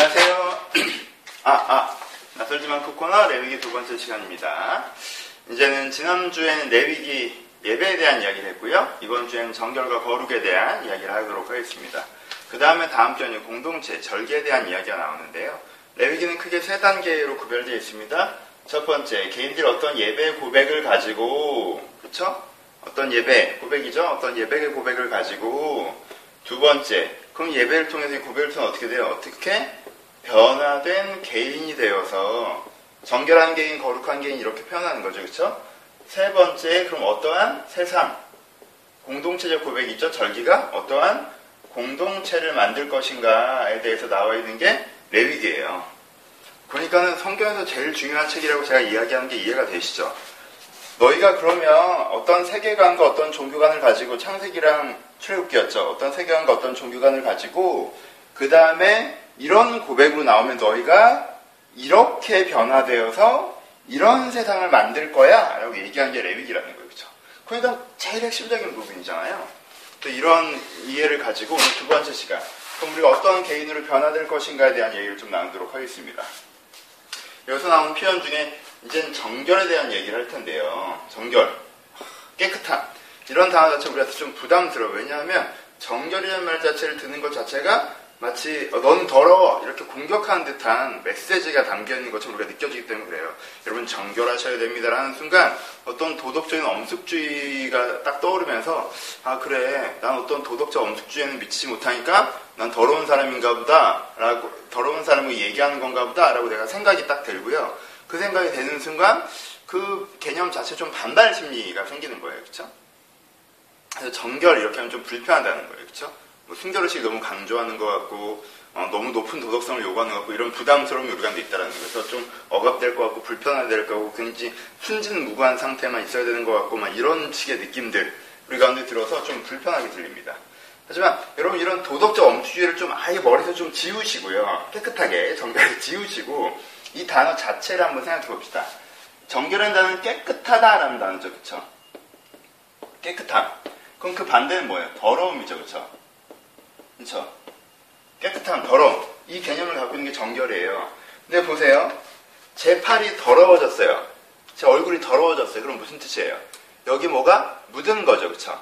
안녕하세요. 아, 아, 낯설지만 코코너 레위기 두 번째 시간입니다. 이제는 지난주에는 레위기 예배에 대한 이야기를 했고요. 이번 주에는 정결과 거룩에 대한 이야기를 하도록 하겠습니다. 그 다음에 다음 주에는 공동체, 절개에 대한 이야기가 나오는데요. 레위기는 크게 세 단계로 구별되어 있습니다. 첫 번째, 개인들이 어떤 예배 고백을 가지고, 그쵸? 어떤 예배, 고백이죠? 어떤 예배의 고백을 가지고, 두 번째, 그럼 예배를 통해서 이 고백을 통해 어떻게 돼요? 어떻게 변화된 개인이 되어서 정결한 개인, 거룩한 개인 이렇게 표현하는 거죠. 그쵸? 세 번째, 그럼 어떠한 세상, 공동체적 고백이 있죠? 절기가 어떠한 공동체를 만들 것인가에 대해서 나와 있는 게 레위기예요. 그러니까는 성경에서 제일 중요한 책이라고 제가 이야기하는 게 이해가 되시죠? 너희가 그러면 어떤 세계관과 어떤 종교관을 가지고 창세기랑 출애굽기였죠. 어떤 세계관과 어떤 종교관을 가지고 그 다음에 이런 고백으로 나오면 너희가 이렇게 변화되어서 이런 세상을 만들 거야 라고 얘기한 게 레위기라는 거예요. 그렇죠? 그러니까 제일 핵심적인 부분이잖아요. 또 이런 이해를 가지고 오늘 두 번째 시간 그럼 우리가 어떤 개인으로 변화될 것인가에 대한 얘기를 좀 나누도록 하겠습니다. 여기서 나온 표현 중에 이제는 정결에 대한 얘기를 할 텐데요. 정결, 깨끗함 이런 단어 자체 우리한테 좀 부담스러워. 왜냐하면 정결이라는 말 자체를 듣는 것 자체가 마치 어, 넌 더러워 이렇게 공격하는 듯한 메시지가 담겨 있는 것처럼 우리가 느껴지기 때문에 그래요. 여러분 정결하셔야 됩니다라는 순간 어떤 도덕적인 엄숙주의가 딱 떠오르면서 아 그래 난 어떤 도덕적 엄숙주의에는 미치지 못하니까 난 더러운 사람인가 보다라고 더러운 사람을 얘기하는 건가 보다라고 내가 생각이 딱 들고요. 그 생각이 되는 순간 그 개념 자체 좀 반발 심리가 생기는 거예요, 그렇죠? 그래서 정결 이렇게 하면 좀 불편하다는 거예요, 그렇죠? 뭐 순결의식이 너무 강조하는 것 같고 어, 너무 높은 도덕성을 요구하는 것 같고 이런 부담스러움이 우리가 있다라는. 그래서 좀 억압될 것 같고 불편할 것 같고 굉장히 순진무구한 상태만 있어야 되는 것 같고 막 이런 식의 느낌들 우리 가운데 들어서 좀 불편하게 들립니다. 하지만 여러분 이런 도덕적 엄수주의를 좀 아예 머리에서 좀 지우시고요. 깨끗하게 정결을 지우시고 이 단어 자체를 한번 생각해 봅시다. 정결한 단어는 깨끗하다라는 단어죠. 그쵸? 깨끗함. 그럼 그 반대는 뭐예요? 더러움이죠. 그쵸? 그쵸? 깨끗함, 더러움. 이 개념을 갖고 있는 게 정결이에요. 근데 보세요. 제 팔이 더러워졌어요. 제 얼굴이 더러워졌어요. 그럼 무슨 뜻이에요? 여기 뭐가 묻은 거죠. 그쵸?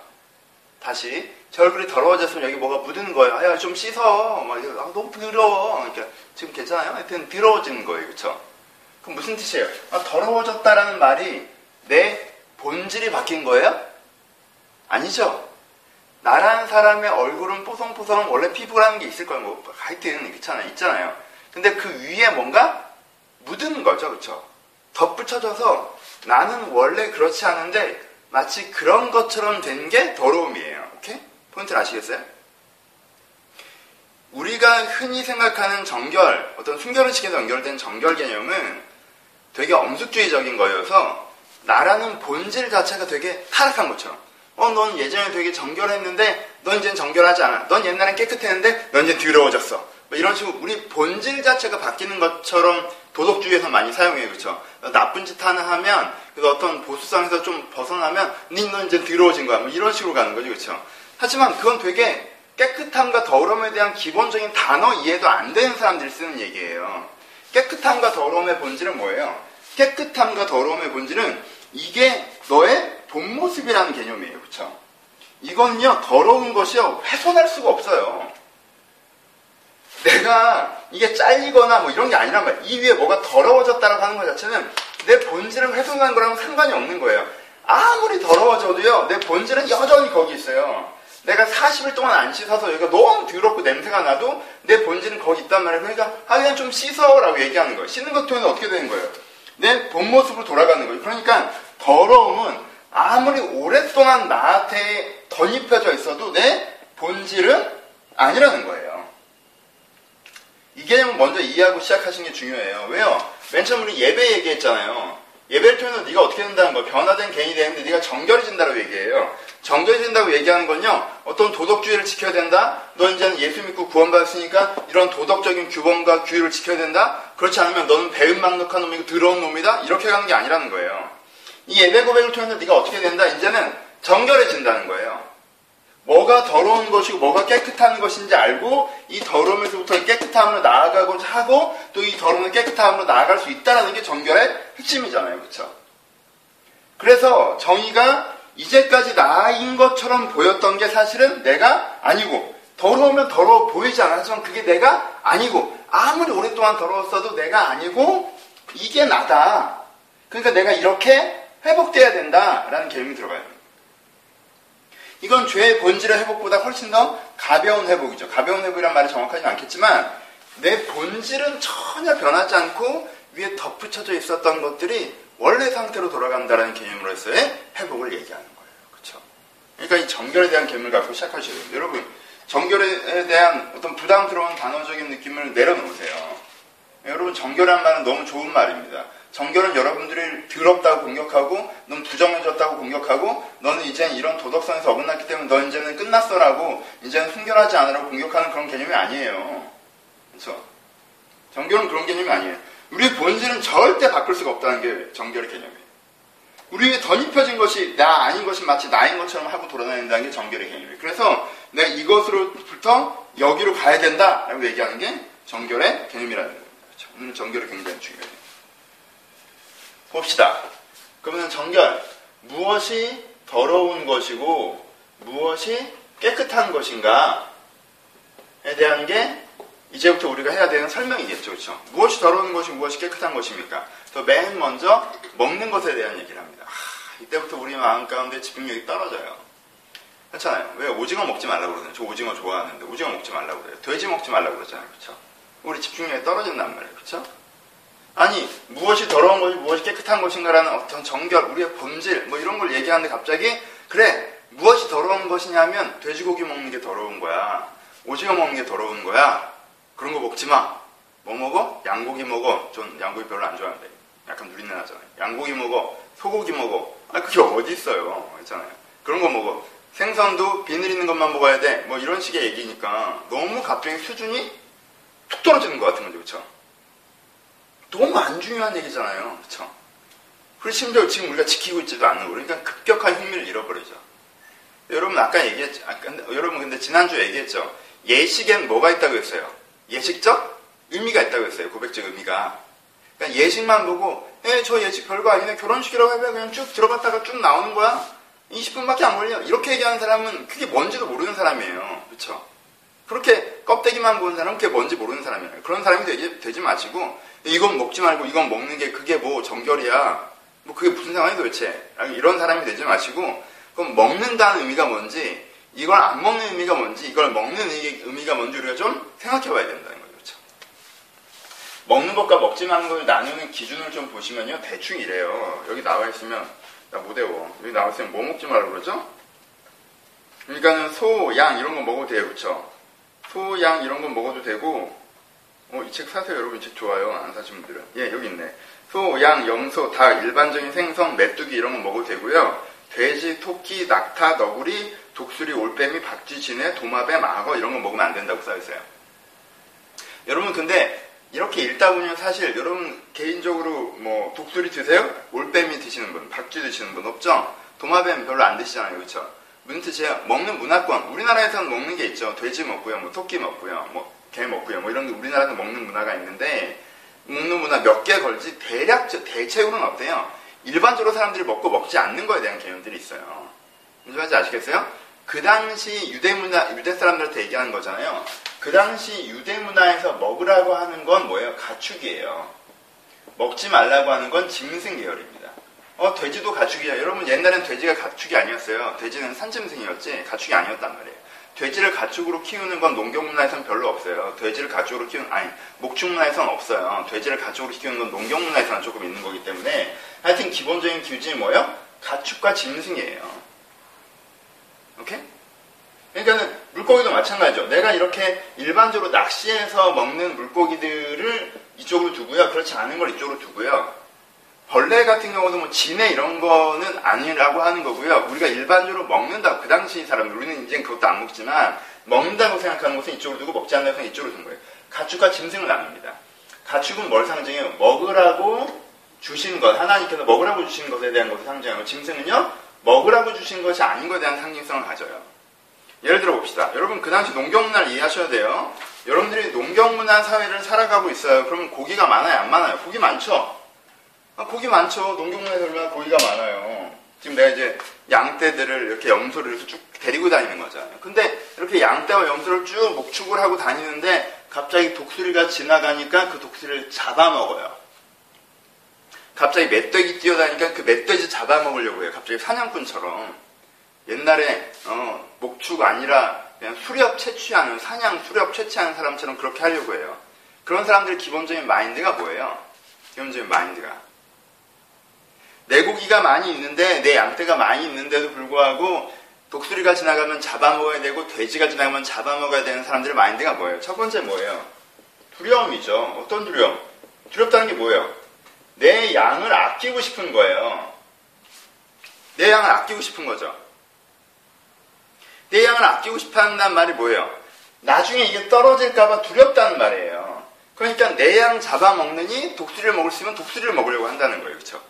다시 제 얼굴이 더러워졌으면 여기 뭐가 묻은 거예요. 아, 야, 좀 씻어. 막, 아, 너무 더러워. 그러니까 지금 괜찮아요? 하여튼 더러워지는 거예요. 그쵸? 그럼 무슨 뜻이에요? 아, 더러워졌다라는 말이 내 본질이 바뀐 거예요? 아니죠. 나라는 사람의 얼굴은 뽀송뽀송 원래 피부라는 게 있을 거예요. 뭐 하여튼 그렇잖아요. 있잖아요. 근데 그 위에 뭔가 묻은 거죠. 그렇죠? 덧붙여져서 나는 원래 그렇지 않은데 마치 그런 것처럼 된 게 더러움이에요. 오케이? 포인트를 아시겠어요? 우리가 흔히 생각하는 정결, 어떤 순결의식에서 연결된 정결 개념은 되게 엄숙주의적인 거여서 나라는 본질 자체가 되게 타락한 것처럼 어, 넌 예전에 되게 정결했는데, 넌 이제는 정결하지 않아. 넌 옛날엔 깨끗했는데, 넌 이제 더러워졌어. 뭐 이런 식으로 우리 본질 자체가 바뀌는 것처럼 도덕주의에서 많이 사용해요. 그렇죠? 나쁜 짓 하나 하면, 그래서 어떤 보수성에서 좀 벗어나면, 넌 이제 더러워진 거야. 뭐 이런 식으로 가는 거죠. 그렇죠? 하지만 그건 되게 깨끗함과 더러움에 대한 기본적인 단어 이해도 안 되는 사람들이 쓰는 얘기예요. 깨끗함과 더러움의 본질은 뭐예요? 깨끗함과 더러움의 본질은 이게 너의 본 모습이라는 개념이에요. 그쵸? 이건요, 더러운 것이요, 훼손할 수가 없어요. 내가 이게 잘리거나 뭐 이런 게 아니란 말이에요. 이 위에 뭐가 더러워졌다라고 하는 것 자체는 내 본질을 훼손한 거랑은 상관이 없는 거예요. 아무리 더러워져도요, 내 본질은 여전히 거기 있어요. 내가 40일 동안 안 씻어서 여기가 너무 더럽고 냄새가 나도 내 본질은 거기 있단 말이에요. 그러니까, 아, 그냥 좀 씻어라고 얘기하는 거예요. 씻는 것 통해서 어떻게 되는 거예요? 내 본 모습으로 돌아가는 거예요. 그러니까, 더러움은 아무리 오랫동안 나한테 덧입혀져 있어도 내 본질은 아니라는 거예요. 이 개념을 먼저 이해하고 시작하시는 게 중요해요. 왜요? 맨 처음 우리 예배 얘기했잖아요. 예배를 통해서 네가 어떻게 된다는 거예요. 변화된 개인이 되는데 네가 정결해진다고 얘기해요. 정결해진다고 얘기하는 건요. 어떤 도덕주의를 지켜야 된다. 너 이제는 예수 믿고 구원받았으니까 이런 도덕적인 규범과 규율을 지켜야 된다. 그렇지 않으면 너는 배은망덕한 놈이고 더러운 놈이다. 이렇게 가는 게 아니라는 거예요. 이 예배 고백을 통해서 네가 어떻게 된다? 이제는 정결해진다는 거예요. 뭐가 더러운 것이고 뭐가 깨끗한 것인지 알고 이 더러움에서부터 깨끗함으로 나아가고자 하고 또 이 더러운 깨끗함으로 나아갈 수 있다는 게 정결의 핵심이잖아요. 그렇죠? 그래서 정의가 이제까지 나인 것처럼 보였던 게 사실은 내가 아니고 더러우면 더러워 보이지 않아. 하지만 그게 내가 아니고 아무리 오랫동안 더러웠어도 내가 아니고 이게 나다. 그러니까 내가 이렇게 회복돼야 된다라는 개념이 들어가요. 이건 죄의 본질의 회복보다 훨씬 더 가벼운 회복이죠. 가벼운 회복이란 말이 정확하지는 않겠지만 내 본질은 전혀 변하지 않고 위에 덧붙여져 있었던 것들이 원래 상태로 돌아간다는 개념으로서의 회복을 얘기하는 거예요. 그렇죠? 그러니까 이 정결에 대한 개념을 갖고 시작하셔야 돼요. 여러분 정결에 대한 어떤 부담스러운 단어적인 느낌을 내려놓으세요. 여러분 정결한 말은 너무 좋은 말입니다. 정결은 여러분들이 더럽다고 공격하고 넌 부정해졌다고 공격하고 너는 이제 이런 도덕성에서 어긋났기 때문에 너 이제는 끝났어라고 이제는 순결하지 않으라고 공격하는 그런 개념이 아니에요. 그렇죠? 정결은 그런 개념이 아니에요. 우리의 본질은 절대 바꿀 수가 없다는 게 정결의 개념이에요. 우리에게 덧입혀진 것이 나 아닌 것이 마치 나인 것처럼 하고 돌아다닌다는 게 정결의 개념이에요. 그래서 내가 이것으로부터 여기로 가야 된다라고 얘기하는 게 정결의 개념이라는. 그렇죠? 오늘 정결이 굉장히 중요해요. 봅시다. 그러면 정결 무엇이 더러운 것이고 무엇이 깨끗한 것인가에 대한 게 이제부터 우리가 해야 되는 설명이겠죠. 그렇죠? 무엇이 더러운 것이 무엇이 깨끗한 것입니까? 더맨 먼저 먹는 것에 대한 얘기를 합니다. 아, 이때부터 우리 마음 가운데 집중력이 떨어져요. 그렇잖아요. 왜 오징어 먹지 말라고 그러잖아요. 저 오징어 좋아하는데 오징어 먹지 말라고 그래요. 돼지 먹지 말라고 그러잖아요. 그렇죠? 우리 집중력이 떨어진단 말이에요. 그렇죠? 아니 무엇이 더러운 것이 무엇이 깨끗한 것인가라는 어떤 정결, 우리의 본질 뭐 이런 걸 얘기하는데 갑자기 그래 무엇이 더러운 것이냐면 돼지고기 먹는 게 더러운 거야. 오징어 먹는 게 더러운 거야. 그런 거 먹지 마. 뭐 먹어? 양고기 먹어. 전 양고기 별로 안 좋아하는데. 약간 누린내 나잖아요. 양고기 먹어. 소고기 먹어. 아 그게 어디 있어요. 있잖아요. 그런 거 먹어. 생선도 비늘 있는 것만 먹어야 돼. 뭐 이런 식의 얘기니까 너무 갑자기 수준이 툭 떨어지는 것 같은 거죠. 그렇죠? 너무 안 중요한 얘기잖아요. 그렇죠? 그리고 심지어 지금 우리가 지키고 있지도 않는 거 그러니까 급격한 흥미를 잃어버리죠. 여러분 아까 얘기했죠. 아까, 여러분 근데 지난주에 얘기했죠. 예식엔 뭐가 있다고 했어요? 예식적 의미가 있다고 했어요. 고백적 의미가. 그러니까 예식만 보고 에, 저 예식 별거 아니네. 결혼식이라고 하면 그냥 쭉 들어갔다가 쭉 나오는 거야. 20분밖에 안 걸려. 이렇게 얘기하는 사람은 그게 뭔지도 모르는 사람이에요. 그렇죠? 그렇게 껍데기만 보는 사람은 그게 뭔지 모르는 사람이에요. 그런 사람이 되지, 되지 마시고 이건 먹지 말고 이건 먹는 게 그게 뭐 정결이야. 뭐 그게 무슨 상황이 도대체. 이런 사람이 되지 마시고 그럼 먹는다는 의미가 뭔지 이걸 안 먹는 의미가 뭔지 이걸 먹는 의미가 뭔지 우리가 좀 생각해 봐야 된다는 거죠. 그렇죠? 먹는 것과 먹지 않는 것을 나누는 기준을 좀 보시면요. 대충 이래요. 여기 나와 있으면 나 못 외워. 여기 나와 있으면 뭐 먹지 말라고 그러죠? 그러니까는 소, 양 이런 거 먹어도 돼요. 그렇죠? 소, 양 이런 건 먹어도 되고 어, 이 책 사세요. 여러분 이 책 좋아요. 안 사신 분들은. 예, 여기 있네. 소, 양, 염소, 닭, 일반적인 생선, 메뚜기 이런 건 먹어도 되고요. 돼지, 토끼, 낙타, 너구리, 독수리, 올빼미, 박쥐, 진해, 도마뱀, 악어 이런 거 먹으면 안 된다고 써있어요. 여러분 근데 이렇게 읽다 보면 사실 여러분 개인적으로 뭐 독수리 드세요? 올빼미 드시는 분, 박쥐 드시는 분 없죠? 도마뱀 별로 안 드시잖아요. 그렇죠? 무슨 뜻이에요? 먹는 문화권. 우리나라에서는 먹는 게 있죠. 돼지 먹고요. 뭐 토끼 먹고요. 뭐 개 먹고요. 뭐 이런 우리나라에서 먹는 문화가 있는데 먹는 문화 몇 개 걸지 대략 대체로는 어때요? 일반적으로 사람들이 먹고 먹지 않는 거에 대한 개념들이 있어요. 무슨 말인지 아시겠어요? 그 당시 유대 문화, 유대 사람들한테 얘기하는 거잖아요. 그 당시 유대 문화에서 먹으라고 하는 건 뭐예요? 가축이에요. 먹지 말라고 하는 건 짐승 계열입니다. 어, 돼지도 가축이야. 여러분, 옛날엔 돼지가 가축이 아니었어요. 돼지는 산짐승이었지, 가축이 아니었단 말이에요. 돼지를 가축으로 키우는 건 농경 문화에선 별로 없어요. 돼지를 가축으로 키우는, 아니, 목축 문화에선 없어요. 돼지를 가축으로 키우는 건 농경 문화에서는 조금 있는 거기 때문에, 하여튼 기본적인 기준이 뭐예요? 가축과 짐승이에요. 오케이? 그러니까는 물고기도 마찬가지죠. 내가 이렇게 일반적으로 낚시해서 먹는 물고기들을 이쪽으로 두고요. 그렇지 않은 걸 이쪽으로 두고요. 벌레 같은 경우도 뭐 진해 이런 거는 아니라고 하는 거고요. 우리가 일반적으로 먹는다. 그 당시 사람들, 우리는 이제 그것도 안 먹지만 먹는다고 생각하는 것은 이쪽으로 두고 먹지 않는다고 이쪽으로 둔 거예요. 가축과 짐승을 나눕니다. 가축은 뭘 상징해요? 먹으라고 주신 것, 하나님께서 먹으라고 주신 것에 대한 것을 상징하고 짐승은요, 먹으라고 주신 것이 아닌 것에 대한 상징성을 가져요. 예를 들어 봅시다. 여러분 그 당시 농경문화를 이해하셔야 돼요. 여러분들이 농경문화 사회를 살아가고 있어요. 그러면 고기가 많아요? 안 많아요? 고기 많죠? 아, 고기 많죠. 농경문화에서 얼마나 고기가 많아요. 지금 내가 이제 양떼들을 이렇게 염소를 이렇게 쭉 데리고 다니는 거잖아요. 근데 이렇게 양떼와 염소를 쭉 목축을 하고 다니는데 갑자기 독수리가 지나가니까 그 독수리를 잡아먹어요. 갑자기 멧돼지 뛰어다니까 그 멧돼지 잡아먹으려고 해요. 갑자기 사냥꾼처럼. 옛날에 어, 목축 아니라 그냥 수렵 채취하는 사냥 수렵 채취하는 사람처럼 그렇게 하려고 해요. 그런 사람들의 기본적인 마인드가 뭐예요? 기본적인 마인드가 내 고기가 많이 있는데 내 양떼가 많이 있는데도 불구하고 독수리가 지나가면 잡아먹어야 되고 돼지가 지나가면 잡아먹어야 되는 사람들의 마인드가 뭐예요? 첫 번째 뭐예요? 두려움이죠. 어떤 두려움? 두렵다는 게 뭐예요? 내 양을 아끼고 싶은 거예요. 내 양을 아끼고 싶은 거죠. 내 양을 아끼고 싶어 한다는 말이 뭐예요? 나중에 이게 떨어질까봐 두렵다는 말이에요. 그러니까 내 양 잡아먹느니 독수리를 먹을 수 있으면 독수리를 먹으려고 한다는 거예요. 그쵸?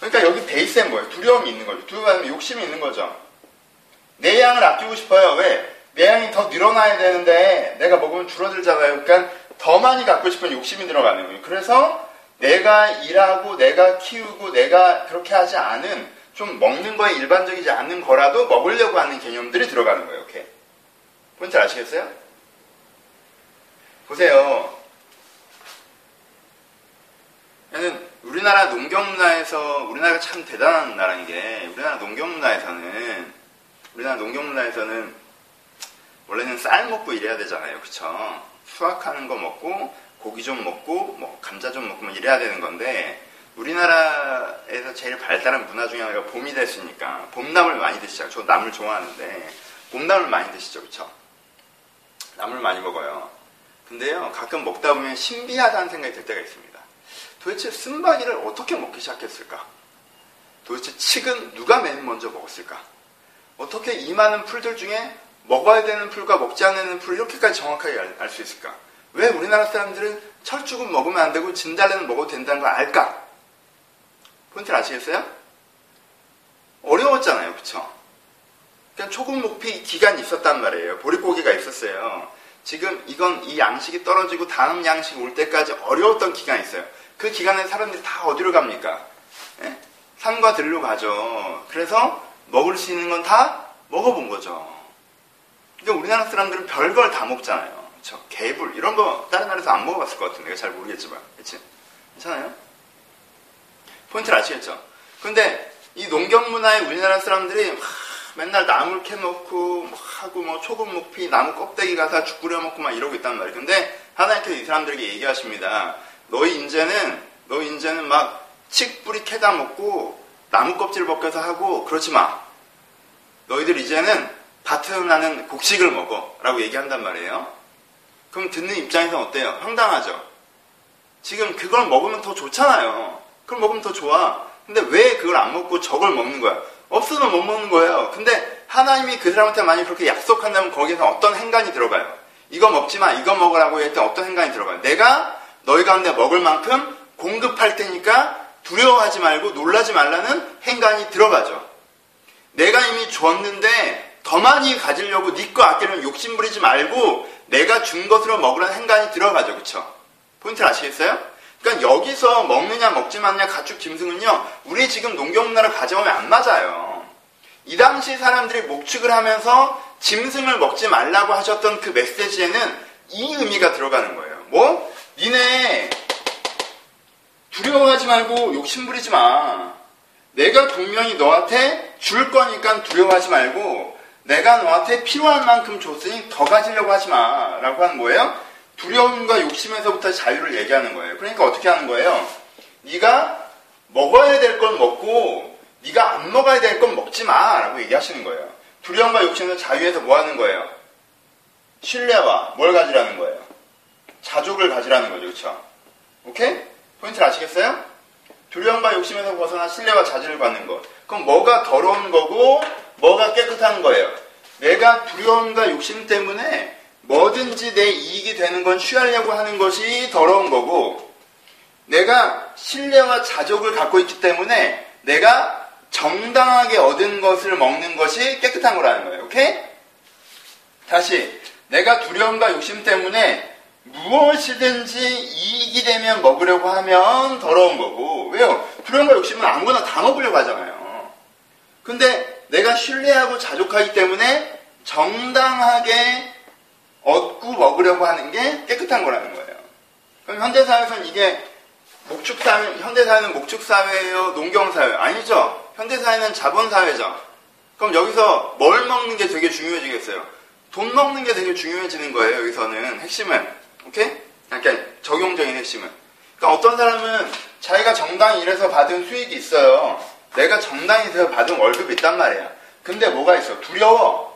그러니까 여기 베이스에 뭐예요? 두려움이 있는 거죠. 두려움이 욕심이 있는 거죠. 내 양을 아끼고 싶어요. 왜? 내 양이 더 늘어나야 되는데 내가 먹으면 줄어들잖아요. 그러니까 더 많이 갖고 싶은 욕심이 들어가는 거예요. 그래서 내가 일하고 내가 키우고 내가 그렇게 하지 않은 좀 먹는 거에 일반적이지 않은 거라도 먹으려고 하는 개념들이 들어가는 거예요. 오케이? 뭔지 아시겠어요? 보세요. 얘는 우리나라 농경 문화에서 우리나라가 참 대단한 나라인 게 우리나라 농경 문화에서는 우리나라 농경 문화에서는 원래는 쌀 먹고 일해야 되잖아요. 그쵸? 수확하는 거 먹고 고기 좀 먹고 뭐 감자 좀 먹고 뭐 이래야 되는 건데 우리나라에서 제일 발달한 문화 중에 하나가 봄이 됐으니까 봄나물 많이 드시죠. 저 나물 좋아하는데 봄나물 많이 드시죠. 그쵸? 나물 많이 먹어요. 근데요 가끔 먹다 보면 신비하다는 생각이 들 때가 있습니다. 도대체 씀바귀를 어떻게 먹기 시작했을까? 도대체 칡은 누가 맨 먼저 먹었을까? 어떻게 이 많은 풀들 중에 먹어야 되는 풀과 먹지 않는 풀 이렇게까지 정확하게 알 수 있을까? 왜 우리나라 사람들은 철쭉은 먹으면 안 되고 진달래는 먹어도 된다는 걸 알까? 포인트를 아시겠어요? 어려웠잖아요, 그쵸? 그러니까 초급 목피 기간이 있었단 말이에요. 보릿고기가 있었어요. 지금 이건 이 양식이 떨어지고 다음 양식 올 때까지 어려웠던 기간이 있어요. 그 기간에 사람들이 다 어디로 갑니까? 예? 산과 들로 가죠. 그래서 먹을 수 있는 건 다 먹어본 거죠. 그러니까 우리나라 사람들은 별걸 다 먹잖아요. 그렇죠? 개불 이런 거 다른 나라에서 안 먹어봤을 것 같은데 잘 모르겠지만, 그렇지? 괜찮아요? 포인트를 아시겠죠? 근데 이 농경 문화에 우리나라 사람들이 하, 맨날 나물 캐먹고 뭐 하고 뭐 초급 목피 나무 껍데기 가서 죽 끓여 먹고 막 이러고 있단 말이에요. 근데 하나님께서 이 사람들에게 얘기하십니다. 너희 인제는 너희 인제는 막 칡뿌리 캐다 먹고 나무 껍질 벗겨서 하고 그렇지 마. 너희들 이제는 밭에서 나는 곡식을 먹어. 라고 얘기한단 말이에요. 그럼 듣는 입장에서 어때요? 황당하죠? 지금 그걸 먹으면 더 좋잖아요. 그걸 먹으면 더 좋아. 근데 왜 그걸 안 먹고 저걸 먹는 거야? 없으면 못 먹는 거예요. 근데 하나님이 그 사람한테 만약 그렇게 약속한다면 거기서 어떤 행간이 들어가요? 이거 먹지 마, 이거 먹으라고 때 어떤 행간이 들어가요? 내가 너희 가운데 먹을 만큼 공급할 테니까 두려워하지 말고 놀라지 말라는 행간이 들어가죠. 내가 이미 줬는데 더 많이 가지려고 네거 아끼는 욕심 부리지 말고 내가 준 것으로 먹으라는 행간이 들어가죠. 그쵸? 포인트를 아시겠어요? 그러니까 여기서 먹느냐 먹지 않느냐 가축 짐승은요. 우리 지금 농경문화를 가져오면 안 맞아요. 이 당시 사람들이 목축을 하면서 짐승을 먹지 말라고 하셨던 그 메시지에는 이 의미가 들어가는 거예요. 뭐? 니네 두려워하지 말고 욕심 부리지 마. 내가 분명히 너한테 줄 거니까 두려워하지 말고 내가 너한테 필요한 만큼 줬으니 더 가지려고 하지 마. 라고 하는 거예요. 두려움과 욕심에서부터 자유를 얘기하는 거예요. 그러니까 어떻게 하는 거예요? 네가 먹어야 될 건 먹고 네가 안 먹어야 될 건 먹지 마. 라고 얘기하시는 거예요. 두려움과 욕심은 자유에서 뭐 하는 거예요? 신뢰와 뭘 가지라는 거예요? 자족을 가지라는 거죠. 그렇죠? 오케이? 포인트를 아시겠어요? 두려움과 욕심에서 벗어나 신뢰와 자질을 받는 것. 그럼 뭐가 더러운 거고 뭐가 깨끗한 거예요? 내가 두려움과 욕심 때문에 뭐든지 내 이익이 되는 건 취하려고 하는 것이 더러운 거고 내가 신뢰와 자족을 갖고 있기 때문에 내가 정당하게 얻은 것을 먹는 것이 깨끗한 거라는 거예요. 오케이? 다시 내가 두려움과 욕심 때문에 무엇이든지 이익이 되면 먹으려고 하면 더러운 거고 왜요? 두려움과 욕심은 아무거나 다 먹으려고 하잖아요. 근데 내가 신뢰하고 자족하기 때문에 정당하게 얻고 먹으려고 하는 게 깨끗한 거라는 거예요. 그럼 현대사회에서는 이게 목축사회, 현대사회는 목축사회예요? 농경사회? 아니죠. 현대사회는 자본사회죠. 그럼 여기서 뭘 먹는 게 되게 중요해지겠어요? 돈 먹는 게 되게 중요해지는 거예요, 여기서는. 핵심은. 오케이? 그러니까 적용적인 핵심은. 그러니까 어떤 사람은 자기가 정당히 일해서 받은 수익이 있어요. 내가 정당히 일해서 받은 월급이 있단 말이야. 근데 뭐가 있어? 두려워.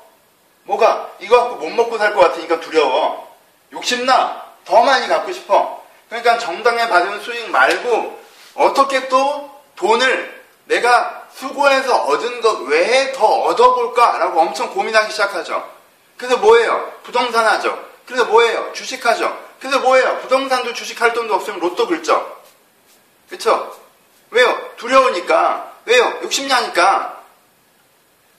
뭐가? 이거 갖고 못 먹고 살 것 같으니까 두려워. 욕심나. 더 많이 갖고 싶어. 그러니까 정당에 받은 수익 말고 어떻게 또 돈을 내가 수고해서 얻은 것 외에 더 얻어볼까라고 엄청 고민하기 시작하죠. 그래서 뭐예요? 부동산 하죠. 그래서 뭐예요? 주식하죠. 그래서 뭐예요? 부동산도 주식할 돈도 없으면 로또 긁죠. 그쵸? 왜요? 두려우니까. 왜요? 욕심나니까.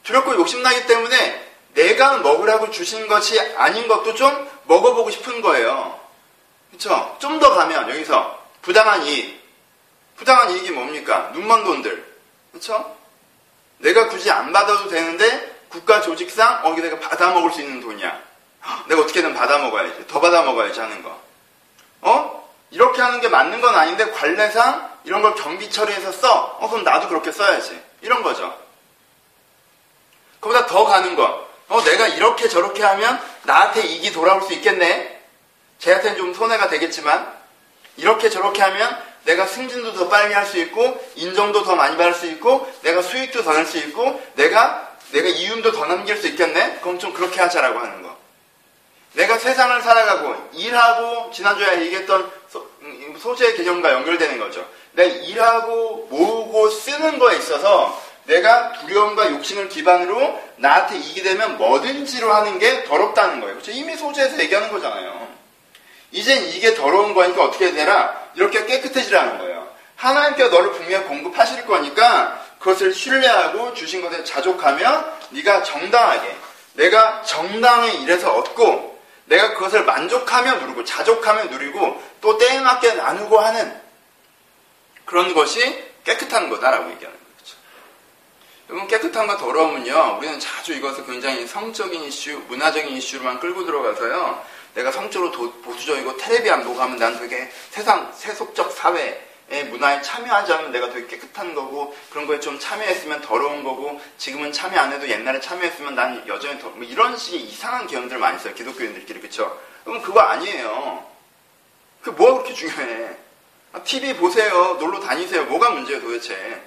두렵고 욕심나기 때문에 내가 먹으라고 주신 것이 아닌 것도 좀 먹어보고 싶은 거예요. 그쵸? 좀 더 가면 여기서 부당한 이익. 부당한 이익이 뭡니까? 눈먼 돈들. 그쵸? 내가 굳이 안 받아도 되는데 국가 조직상 어, 내가 받아 먹을 수 있는 돈이야. 내가 어떻게든 받아 먹어야지. 더 받아 먹어야지 하는 거. 어? 이렇게 하는 게 맞는 건 아닌데 관례상 이런 걸 경비 처리해서 써. 어, 그럼 나도 그렇게 써야지. 이런 거죠. 그보다 더 가는 거. 어, 내가 이렇게 저렇게 하면 나한테 이익이 돌아올 수 있겠네. 쟤한테는 좀 손해가 되겠지만 이렇게 저렇게 하면 내가 승진도 더 빨리 할 수 있고 인정도 더 많이 받을 수 있고 내가 수익도 더 낼 수 있고 내가 내가 이윤도 더 남길 수 있겠네? 그럼 좀 그렇게 하자라고 하는 거. 내가 세상을 살아가고 일하고 지난주에 얘기했던 소, 음, 소재 개념과 연결되는 거죠. 내가 일하고 모으고 쓰는 거에 있어서 내가 두려움과 욕심을 기반으로 나한테 이익이 되면 뭐든지로 하는 게 더럽다는 거예요. 그렇죠? 이미 소재에서 얘기하는 거잖아요. 이젠 이게 더러운 거니까 어떻게 되라? 이렇게 깨끗해지라는 거예요. 하나님께서 너를 분명히 공급하실 거니까 그것을 신뢰하고 주신 것에 자족하며 네가 정당하게 내가 정당에 일해서 얻고 내가 그것을 만족하며 누리고 자족하며 누리고 또 때에 맞게 나누고 하는 그런 것이 깨끗한 거다라고 얘기하는 거죠. 여러분 깨끗함과 더러움은요 우리는 자주 이것을 굉장히 성적인 이슈, 문화적인 이슈로만 끌고 들어가서요 내가 성적으로 보수적이고 테레비 안 보고 하면 난 되게 세상 세속적 사회 문화에 참여하지 않으면 내가 되게 깨끗한 거고 그런 거에 좀 참여했으면 더러운 거고 지금은 참여 안 해도 옛날에 참여했으면 난 여전히 더 뭐 이런 식의 이상한 개념들 많이 써요 기독교인들끼리 그쵸? 그럼 그거 아니에요. 그 뭐가 그렇게 중요해? TV 아, 보세요, 놀러 다니세요. 뭐가 문제예요 도대체?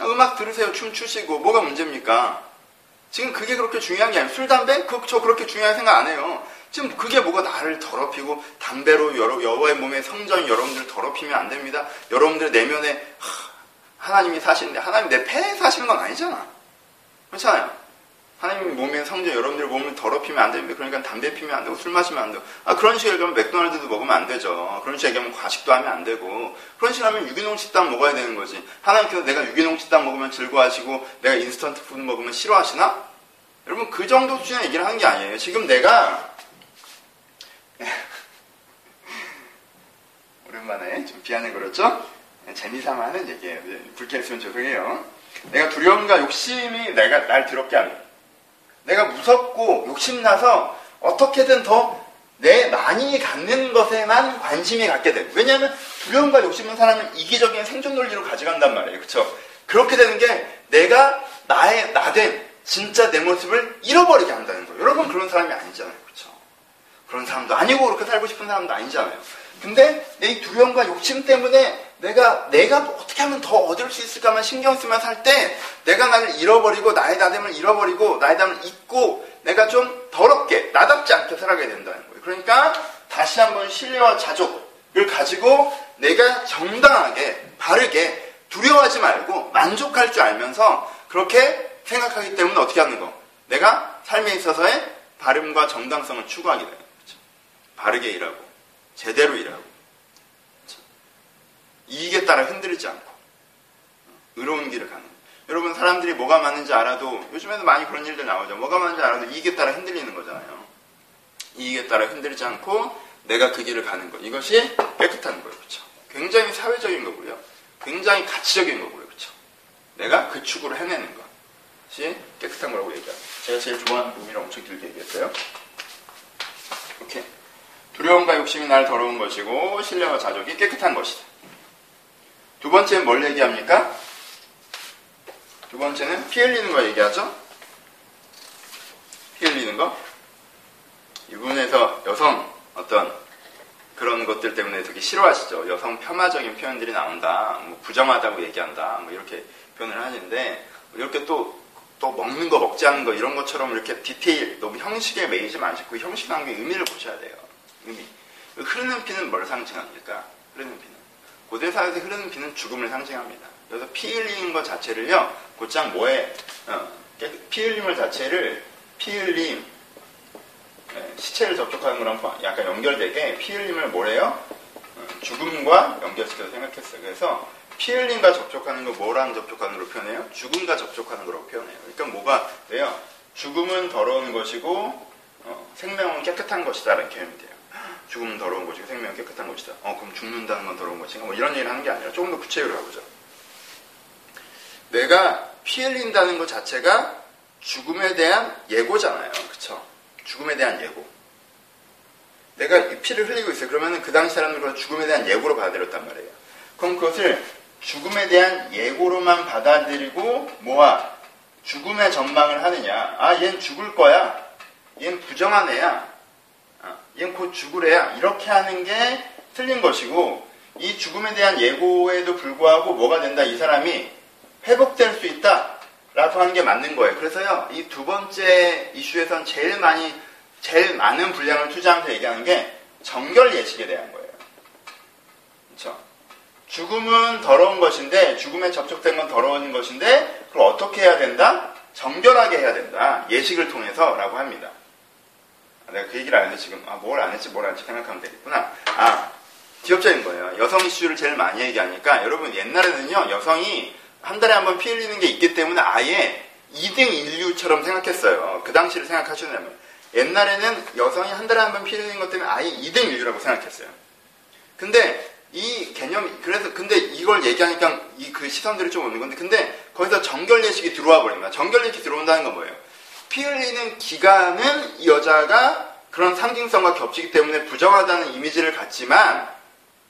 아, 음악 들으세요, 춤 추시고 뭐가 문제입니까? 지금 그게 그렇게 중요한 게 아니에요. 술, 담배? 그, 저 그렇게 중요한 생각 안 해요. 지금 그게 뭐가 나를 더럽히고 담배로 여러, 여호와의 몸에 성전 여러분들 더럽히면 안 됩니다. 여러분들 내면에 하, 나님이 사시는데 하나님 내 폐에 사시는 건 아니잖아. 그렇잖아요. 하나님 몸에 성전 여러분들 몸을 더럽히면 안 됩니다. 그러니까 담배 피면 안 되고 술 마시면 안 되고 아 그런 식으로 얘기하면 맥도날드도 먹으면 안 되죠. 그런 식으로 얘기하면 과식도 하면 안 되고 그런 식으로 하면 유기농 식단 먹어야 되는 거지. 하나님께서 내가 유기농 식단 먹으면 즐거워하시고 내가 instant food 먹으면 싫어하시나? 여러분 그 정도 수준의 얘기를 하는 게 아니에요. 지금 내가 오랜만에 좀 비하는 그렇죠? 재미삼아 하는 얘기예요. 불쾌했으면 죄송해요. 내가 두려움과 욕심이 내가 날 더럽게 하는. 내가 무섭고 욕심나서 어떻게든 더 내 많이 갖는 것에만 관심이 갖게 되고. 왜냐하면 두려움과 욕심은 사람은 이기적인 생존 논리로 가져간단 말이에요. 그렇죠? 그렇게 되는 게 내가 나의 나된 진짜 내 모습을 잃어버리게 한다는 거예요. 여러분 그런 사람이 아니잖아요. 그렇죠? 그런 사람도 아니고 그렇게 살고 싶은 사람도 아니잖아요. 근데 내 두려움과 욕심 때문에 내가 내가 어떻게 하면 더 얻을 수 있을까만 신경 쓰며 살 때 내가 나를 잃어버리고 나의 나됨을 잃어버리고 나의 나됨을 잊고 내가 좀 더럽게 나답지 않게 살아가게 된다는 거예요. 그러니까 다시 한번 신뢰와 자족을 가지고 내가 정당하게 바르게 두려워하지 말고 만족할 줄 알면서 그렇게 생각하기 때문에 어떻게 하는 거? 내가 삶에 있어서의 바름과 정당성을 추구하게 거죠. 바르게 일하고, 제대로 일하고? 이익에 따라 흔들리지 않고, 의로운 길을 가는. 여러분, 사람들이 뭐가 맞는지 알아도, 요즘에도 많이 그런 일들 나오죠. 뭐가 맞는지 알아도 이익에 따라 흔들리는 거잖아요. 이익에 따라 흔들리지 않고 내가 그 길을 가는 것. 이것이 깨끗한 거예요. 그렇죠? 굉장히 사회적인 거고요. 굉장히 가치적인 거고요. 그렇죠? 내가 그 축으로 해내는 것이 깨끗한 거라고 얘기합니다. 제가 제일 좋아하는 부분이라 엄청 길게 얘기했어요. 이렇게 두려움과 욕심이 날 더러운 것이고 신뢰와 자족이 깨끗한 것이다. 두 번째는 뭘 얘기합니까? 두 번째는 피 흘리는 거 얘기하죠? 피 흘리는 거. 이 부분에서 여성 어떤 그런 것들 때문에 되게 싫어하시죠. 여성 폄하적인 표현들이 나온다. 뭐 부정하다고 얘기한다. 뭐 이렇게 표현을 하는데 이렇게 또, 또 먹는 거 먹지 않는 거 이런 것처럼 이렇게 디테일 너무 형식에 매이지 마시고 형식한 게 의미를 보셔야 돼요. 의미. 흐르는 피는 뭘 상징합니까? 흐르는 피는. 고대사에서 흐르는 피는 죽음을 상징합니다. 그래서 피 흘리는 것 자체를요, 곧장 뭐에, 어, 피 흘림을 자체를 피 흘림, 네, 시체를 접촉하는 거랑 약간 연결되게 피 흘림을 뭐래요? 어, 죽음과 연결시켜서 생각했어요. 그래서 피 흘림과 접촉하는 거 뭐랑 접촉하는 걸로 표현해요? 죽음과 접촉하는 거라고 표현해요. 그러니까 뭐가 돼요? 죽음은 더러운 것이고 어, 생명은 깨끗한 것이다 라는 개념이 돼요. 죽음은 더러운 것이고 생명은 깨끗한 것이다. 어, 그럼 죽는다는 건 더러운 것인가? 뭐 이런 얘기를 하는 게 아니라 조금 더 구체적으로 가보죠. 내가 피 흘린다는 것 자체가 죽음에 대한 예고잖아요. 그쵸? 죽음에 대한 예고. 내가 이 피를 흘리고 있어요. 그러면 그 당시 사람들은 죽음에 대한 예고로 받아들였단 말이에요. 그럼 그것을 죽음에 대한 예고로만 받아들이고 뭐야? 죽음의 전망을 하느냐? 아, 얜 죽을 거야. 얜 부정한 애야. 아, 얜곧 죽을 애야. 이렇게 하는 게 틀린 것이고 이 죽음에 대한 예고에도 불구하고 뭐가 된다? 이 사람이 회복될 수 있다. 라고 하는 게 맞는 거예요. 그래서요, 이 두 번째 이슈에선 제일 많이, 제일 많은 분량을 투자하면서 얘기하는 게 정결 예식에 대한 거예요. 그렇죠? 죽음은 더러운 것인데, 죽음에 접촉된 건 더러운 것인데, 그걸 어떻게 해야 된다? 정결하게 해야 된다. 예식을 통해서 라고 합니다. 아, 내가 그 얘기를 안 해서 지금, 아, 뭘 안 했지, 뭘 안 했지 생각하면 되겠구나. 아, 기업적인 거예요. 여성 이슈를 제일 많이 얘기하니까, 여러분 옛날에는요, 여성이 한 달에 한 번 피 흘리는 게 있기 때문에 아예 2등 인류처럼 생각했어요. 그 당시를 생각하시려면. 옛날에는 여성이 한 달에 한 번 피 흘리는 것 때문에 아예 2등 인류라고 생각했어요. 근데 이 개념이, 그래서 근데 이걸 얘기하니까 이 그 시선들이 좀 오는 건데, 근데 거기서 정결 예식이 들어와 버립니다. 정결 예식이 들어온다는 건 뭐예요? 피 흘리는 기간은 이 여자가 그런 상징성과 겹치기 때문에 부정하다는 이미지를 갖지만,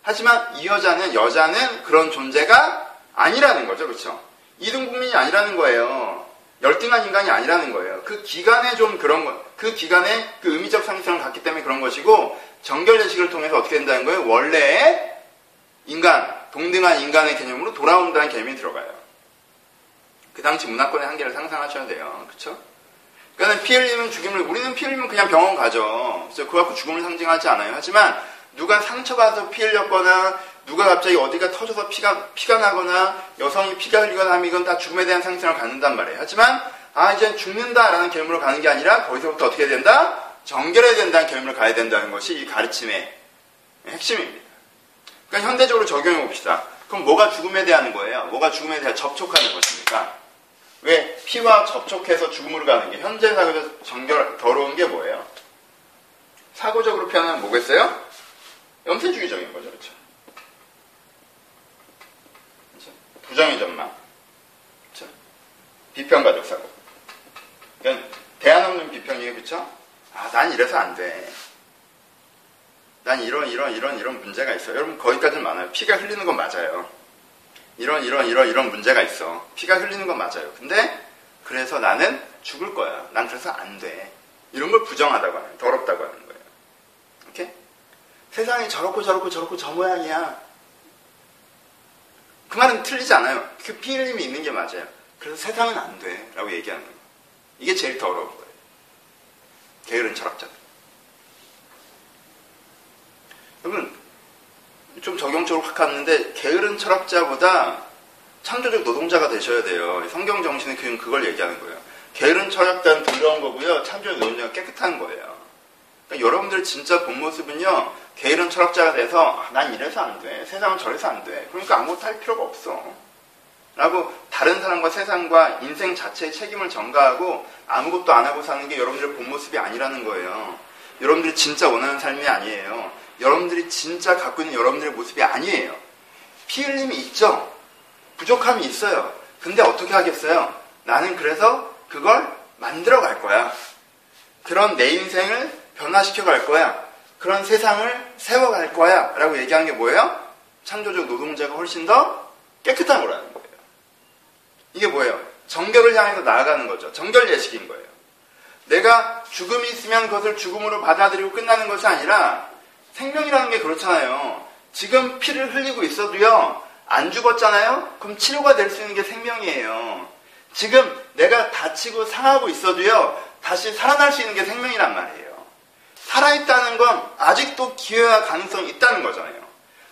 하지만 이 여자는, 여자는 그런 존재가 아니라는 거죠. 그렇죠? 이등 국민이 아니라는 거예요. 열등한 인간이 아니라는 거예요. 그 기간에 좀 그런 거, 그 기간에 그 의미적 상징성을 갖기 때문에 그런 것이고, 정결 예식을 통해서 어떻게 된다는 거예요? 원래의 인간, 동등한 인간의 개념으로 돌아온다는 개념이 들어가요. 그 당시 문화권의 한계를 상상하셔야 돼요. 그쵸? 그러니까 피 흘리면 죽임을, 우리는 피 흘리면 그냥 병원 가죠. 그래서 그 갖고 죽음을 상징하지 않아요. 하지만 누가 상처받아서 피 흘렸거나 누가 갑자기 어디가 터져서 피가, 피가 나거나 여성이 피가 흘리거나 하면 이건 다 죽음에 대한 상징을 갖는단 말이에요. 하지만 아 이제 죽는다라는 개념으로 가는 게 아니라 거기서부터 어떻게 된다? 정결해야 된다는 개념으로 가야 된다는 것이 이 가르침의 핵심입니다. 그러니까 현대적으로 적용해 봅시다. 그럼 뭐가 죽음에 대한 거예요? 뭐가 죽음에 대한 접촉하는 것입니까? 왜 피와 접촉해서 죽음으로 가는 게 현재 사고에서 정결 더러운 게 뭐예요? 사고적으로 표현하면 뭐겠어요? 염세주의적인 거죠, 그렇죠? 부정의 전망, 그렇죠? 비평가적 사고. 그러니까 대안 없는 비평이에요, 그렇죠? 아, 난 이래서 안 돼. 난 이런 이런 이런 이런 문제가 있어. 여러분 거기까지는 많아요. 피가 흘리는 건 맞아요. 이런 이런 이런 이런 문제가 있어. 피가 흘리는 건 맞아요. 근데 그래서 나는 죽을 거야. 난 그래서 안 돼. 이런 걸 부정하다고 하는, 더럽다고 하는 거예요. 오케이? 세상이 저렇고 저렇고 저렇고 저 모양이야. 그 말은 틀리지 않아요. 그 피 흘림이 있는 게 맞아요. 그래서 세상은 안 돼. 라고 얘기하는 거예요. 이게 제일 더러운 거예요. 게으른 철학자들. 여러분, 좀 적용적으로 확 갔는데, 게으른 철학자보다 창조적 노동자가 되셔야 돼요. 성경 정신의 교육은 그걸 얘기하는 거예요. 게으른 철학자는 더러운 거고요. 창조적 노동자가 깨끗한 거예요. 그러니까 여러분들 진짜 본 모습은요, 게으른 철학자가 돼서, 아, 난 이래서 안 돼. 세상은 저래서 안 돼. 그러니까 아무것도 할 필요가 없어. 라고 다른 사람과 세상과 인생 자체의 책임을 전가하고 아무것도 안 하고 사는 게 여러분들의 본 모습이 아니라는 거예요. 여러분들이 진짜 원하는 삶이 아니에요. 여러분들이 진짜 갖고 있는 여러분들의 모습이 아니에요. 피 흘림이 있죠. 부족함이 있어요. 근데 어떻게 하겠어요? 나는 그래서 그걸 만들어 갈 거야. 그런 내 인생을 변화시켜 갈 거야. 그런 세상을 세워 갈 거야. 라고 얘기한 게 뭐예요? 창조적 노동자가 훨씬 더 깨끗한 거라는 거예요. 이게 뭐예요? 정결을 향해서 나아가는 거죠. 정결 예식인 거예요. 내가 죽음이 있으면 그것을 죽음으로 받아들이고 끝나는 것이 아니라 생명이라는 게 그렇잖아요. 지금 피를 흘리고 있어도요, 안 죽었잖아요? 그럼 치료가 될 수 있는 게 생명이에요. 지금 내가 다치고 상하고 있어도요, 다시 살아날 수 있는 게 생명이란 말이에요. 살아있다는 건 아직도 기회와 가능성이 있다는 거잖아요.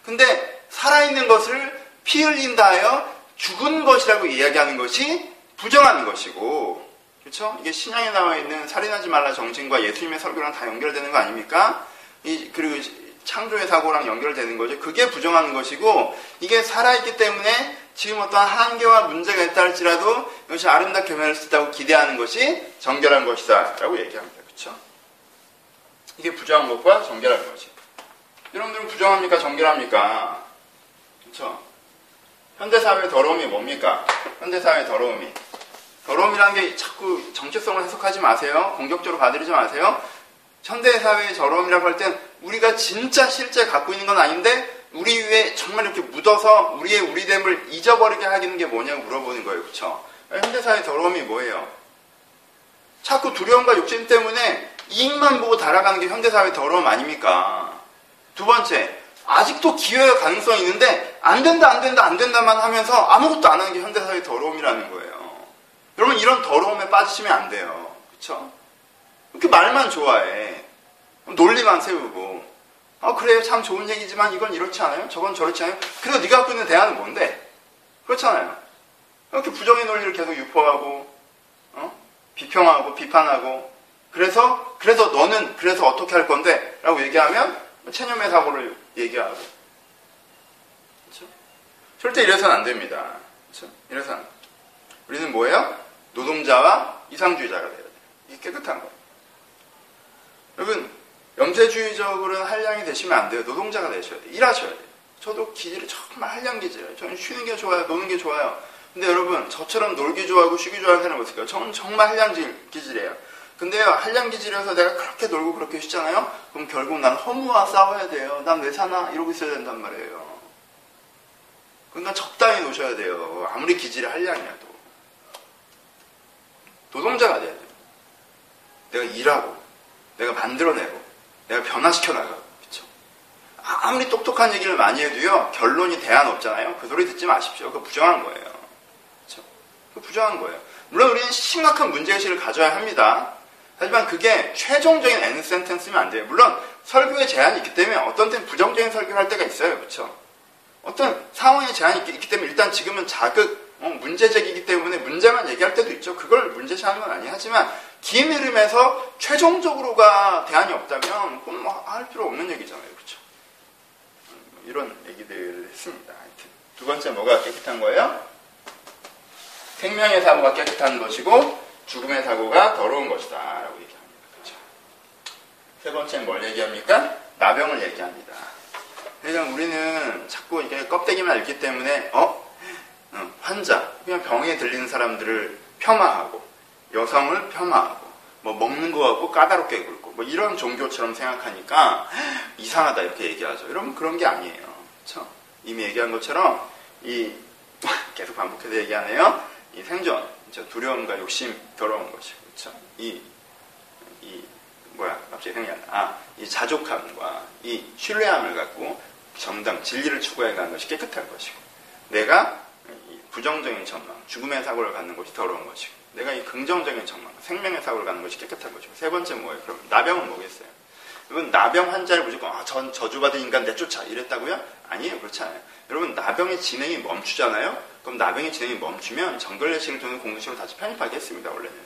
근데 살아있는 것을 피 흘린다 하여 죽은 것이라고 이야기하는 것이 부정하는 것이고, 그렇죠? 이게 신약에 나와 있는 살인하지 말라 정신과 예수님의 설교랑 다 연결되는 거 아닙니까? 이, 그리고 창조의 사고랑 연결되는 거죠. 그게 부정하는 것이고, 이게 살아있기 때문에 지금 어떤 한계와 문제가 있다 할지라도 이것이 아름답게 변할 수 있다고 기대하는 것이 정결한 것이다. 라고 얘기합니다. 그렇죠? 이게 부정한 것과 정결한 것이. 여러분들은 부정합니까? 정결합니까? 그렇죠? 현대사회의 더러움이 뭡니까? 현대사회의 더러움이. 더러움이라는 게 자꾸 정체성을 해석하지 마세요. 공격적으로 받아들이지 마세요. 현대사회의 더러움이라고 할 땐 우리가 진짜 실제 갖고 있는 건 아닌데 우리 위에 정말 이렇게 묻어서 우리의 우리됨을 잊어버리게 하는 게 뭐냐고 물어보는 거예요. 그렇죠? 현대사회의 더러움이 뭐예요? 자꾸 두려움과 욕심 때문에 이익만 보고 달아가는 게 현대사회의 더러움 아닙니까? 두 번째, 아직도 기회와 가능성이 있는데 안 된다 안 된다 안 된다만 하면서 아무것도 안 하는 게 현대사회의 더러움이라는 거예요. 여러분 이런 더러움에 빠지시면 안 돼요. 그렇죠? 이렇게 말만 좋아해. 논리만 세우고 아 그래요 참 좋은 얘기지만 이건 이렇지 않아요? 저건 저렇지 않아요? 그래서 네가 갖고 있는 대안은 뭔데? 그렇잖아요. 이렇게 부정의 논리를 계속 유포하고 어? 비평하고 비판하고 그래서 그래서 너는 그래서 어떻게 할 건데? 라고 얘기하면 체념의 사고를 얘기하고 그렇죠? 절대 이래서는 안 됩니다. 그렇죠? 이래서는 우리는 뭐예요? 노동자와 이상주의자가 돼야 돼요. 이게 깨끗한 거예요. 여러분 염세주의적으로는 한량이 되시면 안 돼요. 노동자가 되셔야 돼요. 일하셔야 돼요. 저도 기질이 정말 한량 기질이에요. 저는 쉬는 게 좋아요. 노는 게 좋아요. 근데 여러분 저처럼 놀기 좋아하고 쉬기 좋아하는 사람 없을까요? 저는 정말 한량 기질이에요. 근데요 한량 기질이어서 내가 그렇게 놀고 그렇게 쉬잖아요. 그럼 결국 난 허무와 싸워야 돼요. 난 왜 사나 이러고 있어야 된단 말이에요. 그러니까 적당히 노셔야 돼요. 아무리 기질이 한량이라도 노동자가 돼야 돼요. 내가 일하고 내가 만들어내고 내가 변화시켜 나가고 그렇죠? 아무리 똑똑한 얘기를 많이 해도요 결론이 대안 없잖아요. 그 소리 듣지 마십시오. 그거 부정한 거예요. 그렇죠? 그 부정한 거예요. 물론 우리는 심각한 문제의식을 가져야 합니다. 하지만 그게 최종적인 end sentence면 안 돼요. 물론 설교에 제한이 있기 때문에 어떤 때는 부정적인 설교를 할 때가 있어요. 그렇죠? 어떤 상황에 제한이 있기 때문에 일단 지금은 자극, 어, 문제제기이기 때문에 문제만 얘기할 때도 있죠. 그걸 문제시하는 건 아니에요. 하지만 긴 흐름에서 최종적으로가 대안이 없다면 그건 뭐 할 필요 없는 얘기잖아요. 그렇죠? 음, 이런 얘기들을 했습니다. 하여튼 두 번째 뭐가 깨끗한 거예요? 생명의 사고가 깨끗한 것이고 죽음의 사고가 더러운 것이다. 라고 얘기합니다. 그렇죠? 세 번째는 뭘 얘기합니까? 나병을 얘기합니다. 그러니까 우리는 자꾸 이게 껍데기만 읽기 때문에 어? 어 환자, 그냥 병에 들리는 사람들을 폄하하고 여성을 폄하하고 뭐 먹는 거 같고 까다롭게 굴고 뭐 이런 종교처럼 생각하니까 이상하다 이렇게 얘기하죠. 여러분 그런 게 아니에요. 그렇죠? 이미 얘기한 것처럼 이 계속 반복해서 얘기하네요. 이 생존? 두려움과 욕심 더러운 것이 그렇죠? 이, 이 뭐야 갑자기 생각이 안 나. 아, 이 자족함과 이 신뢰함을 갖고 정당 진리를 추구해 가는 것이 깨끗한 것이고 내가 부정적인 전망, 죽음의 사고를 갖는 것이 더러운 것이고 내가 이 긍정적인 전망, 생명의 사고를 갖는 것이 깨끗한 것이고 세 번째 뭐예요? 그럼 나병은 뭐겠어요? 여러분 나병 환자를 무조건 아, 전 저주받은 인간 내쫓아 이랬다고요? 아니에요 그렇지 않아요. 여러분 나병의 진행이 멈추잖아요. 그럼 나병의 진행이 멈추면 정글내식을 통해 공동체로 다시 편입하겠습니다 원래는.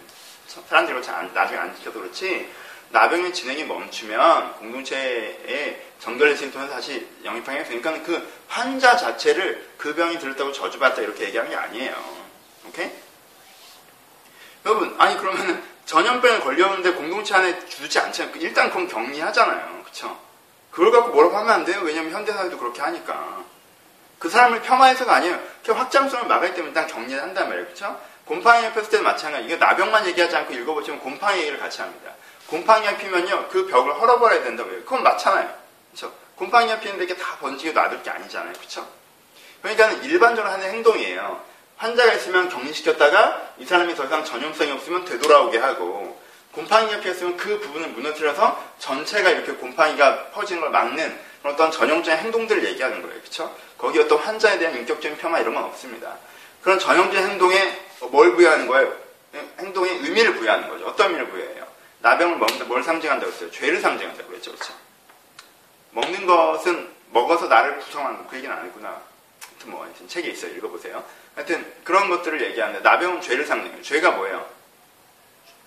사람들이 잘 나중에 안 지켜도 그렇지 나병의 진행이 멈추면 공동체의 정결내식을 통해서 다시 영입하게 되니까 그 환자 자체를 그 병이 들었다고 저주받다 이렇게 얘기하는 게 아니에요. 오케이? 여러분, 아니 그러면은 전염병에 걸렸는데 공동체 안에 두지 않잖아요. 일단 그럼 격리하잖아요. 그쵸? 그걸 갖고 뭐라고 하면 안 돼요. 왜냐면 현대사회도 그렇게 하니까. 그 사람을 폄하해서가 아니에요. 그 확장성을 막을 때문에 일단 격리를 한단 말이에요. 그쵸? 곰팡이 약 폈을 때도 마찬가지. 이거 나병만 얘기하지 않고 읽어보시면 곰팡이 얘기를 같이 합니다. 곰팡이 약 피면요, 그 벽을 헐어버려야 된다고요. 그건 맞잖아요. 그쵸? 곰팡이 약 피는데 이게 다 번지게 놔둘 게 아니잖아요. 그쵸? 그러니까 일반적으로 하는 행동이에요. 환자가 있으면 격리시켰다가 이 사람이 더 이상 전염성이 없으면 되돌아오게 하고 곰팡이가 피었으면 그 부분을 무너뜨려서 전체가 이렇게 곰팡이가 퍼지는 걸 막는 어떤 전형적인 행동들을 얘기하는 거예요. 그렇죠? 거기 어떤 환자에 대한 인격적인 폄하 이런 건 없습니다. 그런 전형적인 행동에 뭘 부여하는 거예요? 행동에 의미를 부여하는 거죠. 어떤 의미를 부여해요? 나병을 먹는다 뭘 상징한다고 했어요? 죄를 상징한다고 그랬죠. 그렇죠? 먹는 것은 먹어서 나를 구성하는 그 얘기는 안 했구나. 하여튼 뭐 하여튼 책에 있어요. 읽어보세요. 하여튼 그런 것들을 얘기하는데 나병은 죄를 상징해요. 죄가 뭐예요?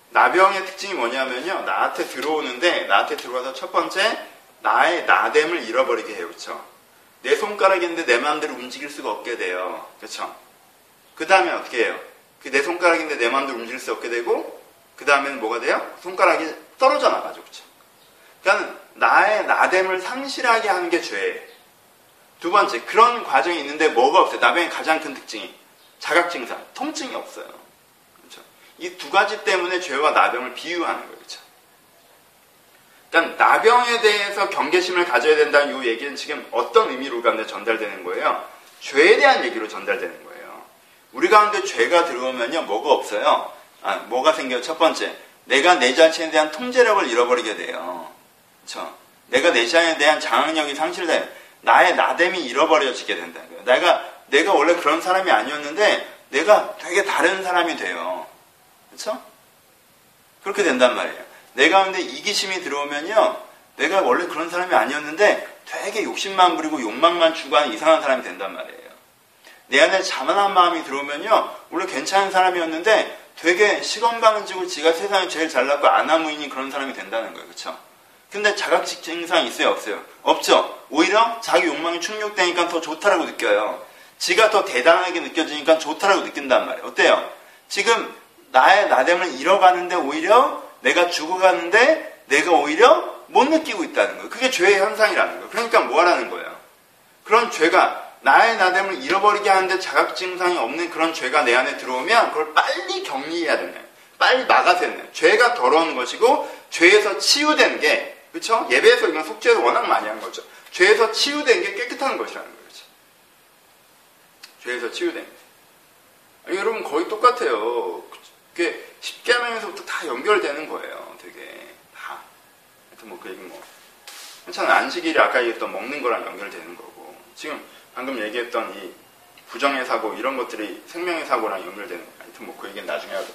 나병의 특징이 뭐냐면요. 나한테 들어오는데 나한테 들어와서 첫 번째 나의 나됨을 잃어버리게 해요. 그렇죠? 내 손가락인데 내 마음대로 움직일 수가 없게 돼요. 그렇죠? 그 다음에 어떻게 해요? 그 내 손가락인데 내 마음대로 움직일 수 없게 되고 그 다음에는 뭐가 돼요? 손가락이 떨어져 나가죠. 그렇죠? 그러니까 나의 나됨을 상실하게 하는 게 죄예요. 두 번째, 그런 과정이 있는데 뭐가 없어요? 나병의 가장 큰 특징이 자각 증상, 통증이 없어요. 그렇죠? 이 두 가지 때문에 죄와 나병을 비유하는 거예요. 그렇죠? 그러니까 나병에 대해서 경계심을 가져야 된다는 이 얘기는 지금 어떤 의미로 가운데 전달되는 거예요? 죄에 대한 얘기로 전달되는 거예요. 우리 가운데 죄가 들어오면요, 뭐가 없어요? 아, 뭐가 생겨요? 첫 번째, 내가 내 자신에 대한 통제력을 잃어버리게 돼요. 그렇죠? 내가 내 자신에 대한 장악력이 상실돼요. 나의 나됨이 잃어버려지게 거예요. 내가 내가 원래 그런 사람이 아니었는데 내가 되게 다른 사람이 돼요. 그렇죠? 그렇게 된단 말이에요. 내 가운데 이기심이 들어오면요. 내가 원래 그런 사람이 아니었는데 되게 욕심만 부리고 욕망만 추구하는 이상한 사람이 된단 말이에요. 내 안에 자만한 마음이 들어오면요. 원래 괜찮은 사람이었는데 되게 시건방지고 지가 세상에 제일 잘났고 아나무인인 그런 사람이 된다는 거예요. 그렇죠? 근데 자각식 증상 있어요? 없어요? 없죠? 오히려 자기 욕망이 충족되니까 더 좋다라고 느껴요. 지가 더 대단하게 느껴지니까 좋다라고 느낀단 말이에요. 어때요? 지금 나의 나됨을 잃어가는데 오히려 내가 죽어가는데 내가 오히려 못 느끼고 있다는 거예요. 그게 죄의 현상이라는 거예요. 그러니까 뭐 하라는 거예요? 그런 죄가 나의 나됨을 잃어버리게 하는데 자각 증상이 없는 그런 죄가 내 안에 들어오면 그걸 빨리 격리해야 되네. 빨리 막아야 되네. 죄가 더러운 것이고 죄에서 치유된 게 그렇죠? 예배에서 이건 속죄에서 워낙 많이 한 거죠. 죄에서 치유된 게 깨끗한 것이라는 거죠. 죄에서 치유된 게. 아니, 여러분 거의 똑같아요. 그게 십계명에서부터 다 연결되는 거예요. 되게 다. 하여튼 뭐 그 얘기 뭐 괜찮아 안식일이 아까 얘기했던 먹는 거랑 연결되는 거고 지금 방금 얘기했던 이 부정의 사고 이런 것들이 생명의 사고랑 연결되는. 하여튼 뭐 그 얘기는 나중에 하고.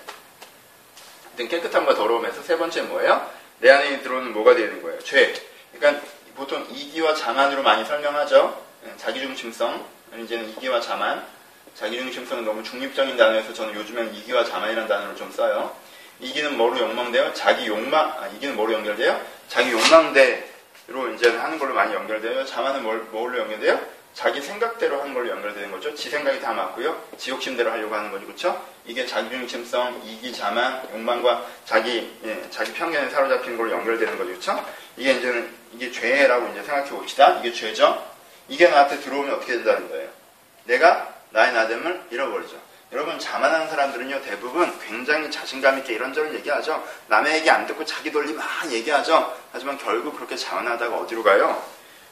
하여튼 깨끗함과 더러움에서 세 번째 뭐예요? 내 안에 들어오는 뭐가 되는 거예요? 죄. 그러니까 보통 이기와 자만으로 많이 설명하죠. 예, 자기중심성. 이제는 이기와 자만. 자기중심성은 너무 중립적인 단어여서 저는 요즘에는 이기와 자만이라는 단어를 좀 써요. 이기는 뭐로 욕망돼요? 자기 욕망, 아, 이기는 뭐로 연결돼요? 자기 욕망대로 이제 하는 걸로 많이 연결돼요. 자만은 뭘, 뭘로 연결돼요? 자기 생각대로 하는 걸로 연결되는 거죠. 지 생각이 다 맞고요. 지 욕심대로 하려고 하는 거죠. 그렇죠? 이게 자기중심성, 이기, 자만, 욕망과 자기 예, 자기 편견에 사로잡힌 걸로 연결되는 거죠. 그렇죠? 이게 이제는 이게 죄라고 이제 생각해 봅시다. 이게 죄죠. 이게 나한테 들어오면 어떻게 된다는 거예요? 내가 나의 나됨을 잃어버리죠. 여러분 자만하는 사람들은요 대부분 굉장히 자신감 있게 이런저런 얘기하죠. 남의 얘기 안 듣고 자기 돌리 막 얘기하죠. 하지만 결국 그렇게 자만하다가 어디로 가요?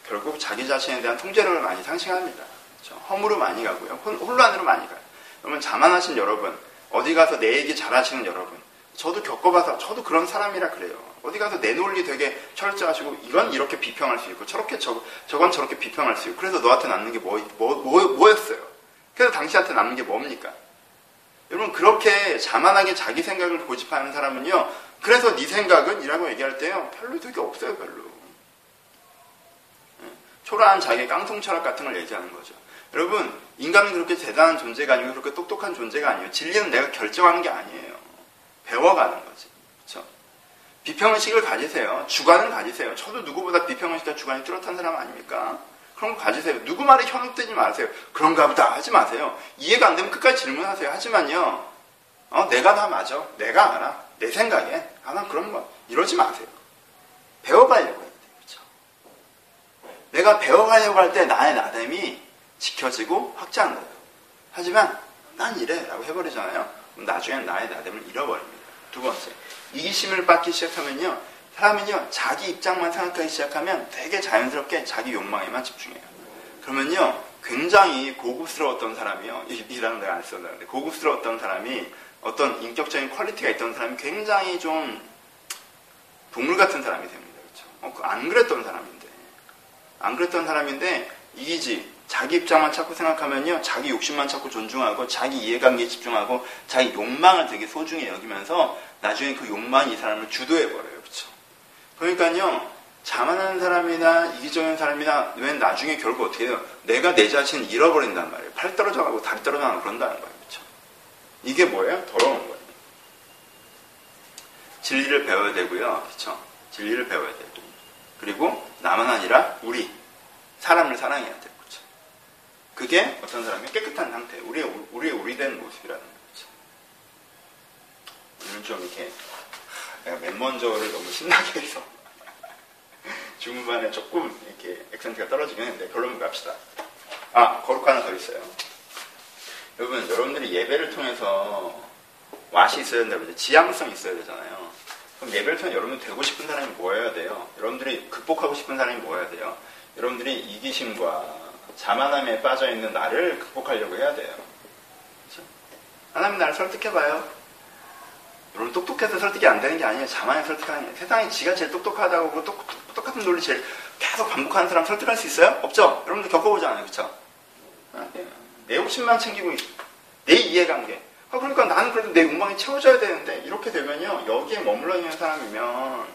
결국 자기 자신에 대한 통제력을 많이 상실합니다. 그렇죠? 허물로 많이 가고요. 혼란으로 많이 가요. 그러면 자만하신 여러분, 어디 가서 내 얘기 잘하시는 여러분, 저도 겪어봐서 저도 그런 사람이라 그래요. 어디 가서 내 논리 되게 철저하시고 이건 이렇게 비평할 수 있고 저렇게 저, 저건 저렇게 비평할 수 있고 그래서 너한테 남는 게 뭐, 뭐, 뭐, 뭐였어요? 그래서 당신한테 남는 게 뭡니까? 여러분 그렇게 자만하게 자기 생각을 고집하는 사람은요. 그래서 네 생각은? 이라고 얘기할 때요. 별로 되게 없어요. 별로. 초라한 자기의 깡통 철학 같은 걸 얘기하는 거죠. 여러분, 인간은 그렇게 대단한 존재가 아니고 그렇게 똑똑한 존재가 아니에요. 진리는 내가 결정하는 게 아니에요. 배워가는 거지. 그렇죠? 비평의식을 가지세요. 주관은 가지세요. 저도 누구보다 비평의식과 주관이 뚜렷한 사람 아닙니까? 그런 거 가지세요. 누구 말에 현혹되지 마세요. 그런가 보다 하지 마세요. 이해가 안 되면 끝까지 질문하세요. 하지만요, 어, 내가 다 맞아. 내가 알아. 내 생각엔 아, 난 그런 거 이러지 마세요. 배워가려고 해야 돼요. 내가 배워가려고 할 때 나의 나됨이 지켜지고 확장돼요. 하지만 난 이래 라고 해버리잖아요. 나중엔 나의 나됨을 잃어버립니다. 두 번째, 이기심을 받기 시작하면요. 사람은요, 자기 입장만 생각하기 시작하면 되게 자연스럽게 자기 욕망에만 집중해요. 그러면요, 굉장히 고급스러웠던 사람이요. 이, 이 단어 내가 안 썼는데, 고급스러웠던 사람이 어떤 인격적인 quality가 있던 사람이 굉장히 좀 동물 같은 사람이 됩니다. 그렇죠? 어, 그안 그랬던 사람인데. 안 그랬던 사람인데, 이기지. 자기 입장만 찾고 생각하면요. 자기 욕심만 찾고 존중하고, 자기 이해관계에 집중하고, 자기 욕망을 되게 소중히 여기면서, 나중에 그 욕망이 이 사람을 주도해 버려요. 그렇죠? 그러니까요. 자만한 사람이나 이기적인 사람이나 왜 나중에 결국 어떻게 해요? 내가 내 자신을 잃어버린단 말이에요. 팔 떨어져 가고 다리 떨어져 가고 그런다는 거예요. 그렇죠? 이게 뭐예요? 더러운 거예요. 진리를 배워야 되고요. 그렇죠? 진리를 배워야 되고. 그리고 나만 아니라 우리 사람을 사랑해야 되고. 그렇죠? 그게 어떤 사람이 깨끗한 상태, 우리의 우리의 우리된 모습이라는 거죠. 오늘 좀 이렇게 내가 맨 먼저를 너무 신나게 해서 중반에 조금 이렇게 액센트가 떨어지긴 했는데 결론 갑시다. 아, 거룩 하나 더 있어요. 여러분, 여러분들이 예배를 통해서 왓이 있어야 된다고 지향성 있어야 되잖아요. 그럼 통해 여러분 되고 싶은 사람이 뭐여야 돼요? 여러분들이 극복하고 싶은 사람이 뭐여야 돼요? 여러분들이 이기심과 자만함에 빠져 있는 나를 극복하려고 해야 돼요. 그렇죠? 하나님 나를 설득해봐요. 여러분 똑똑해서 설득이 안 되는 게 아니에요. 자만에 설득하는 게 세상에 지가 제일 똑똑하다고 그 똑, 똑같은 논리 제일 계속 반복하는 사람 설득할 수 있어요? 없죠? 여러분들 겪어보잖아요. 그쵸? 내 욕심만 챙기고 내 이해관계 아, 그러니까 나는 그래도 내 욕망이 채워져야 되는데 이렇게 되면요 여기에 머물러 있는 사람이면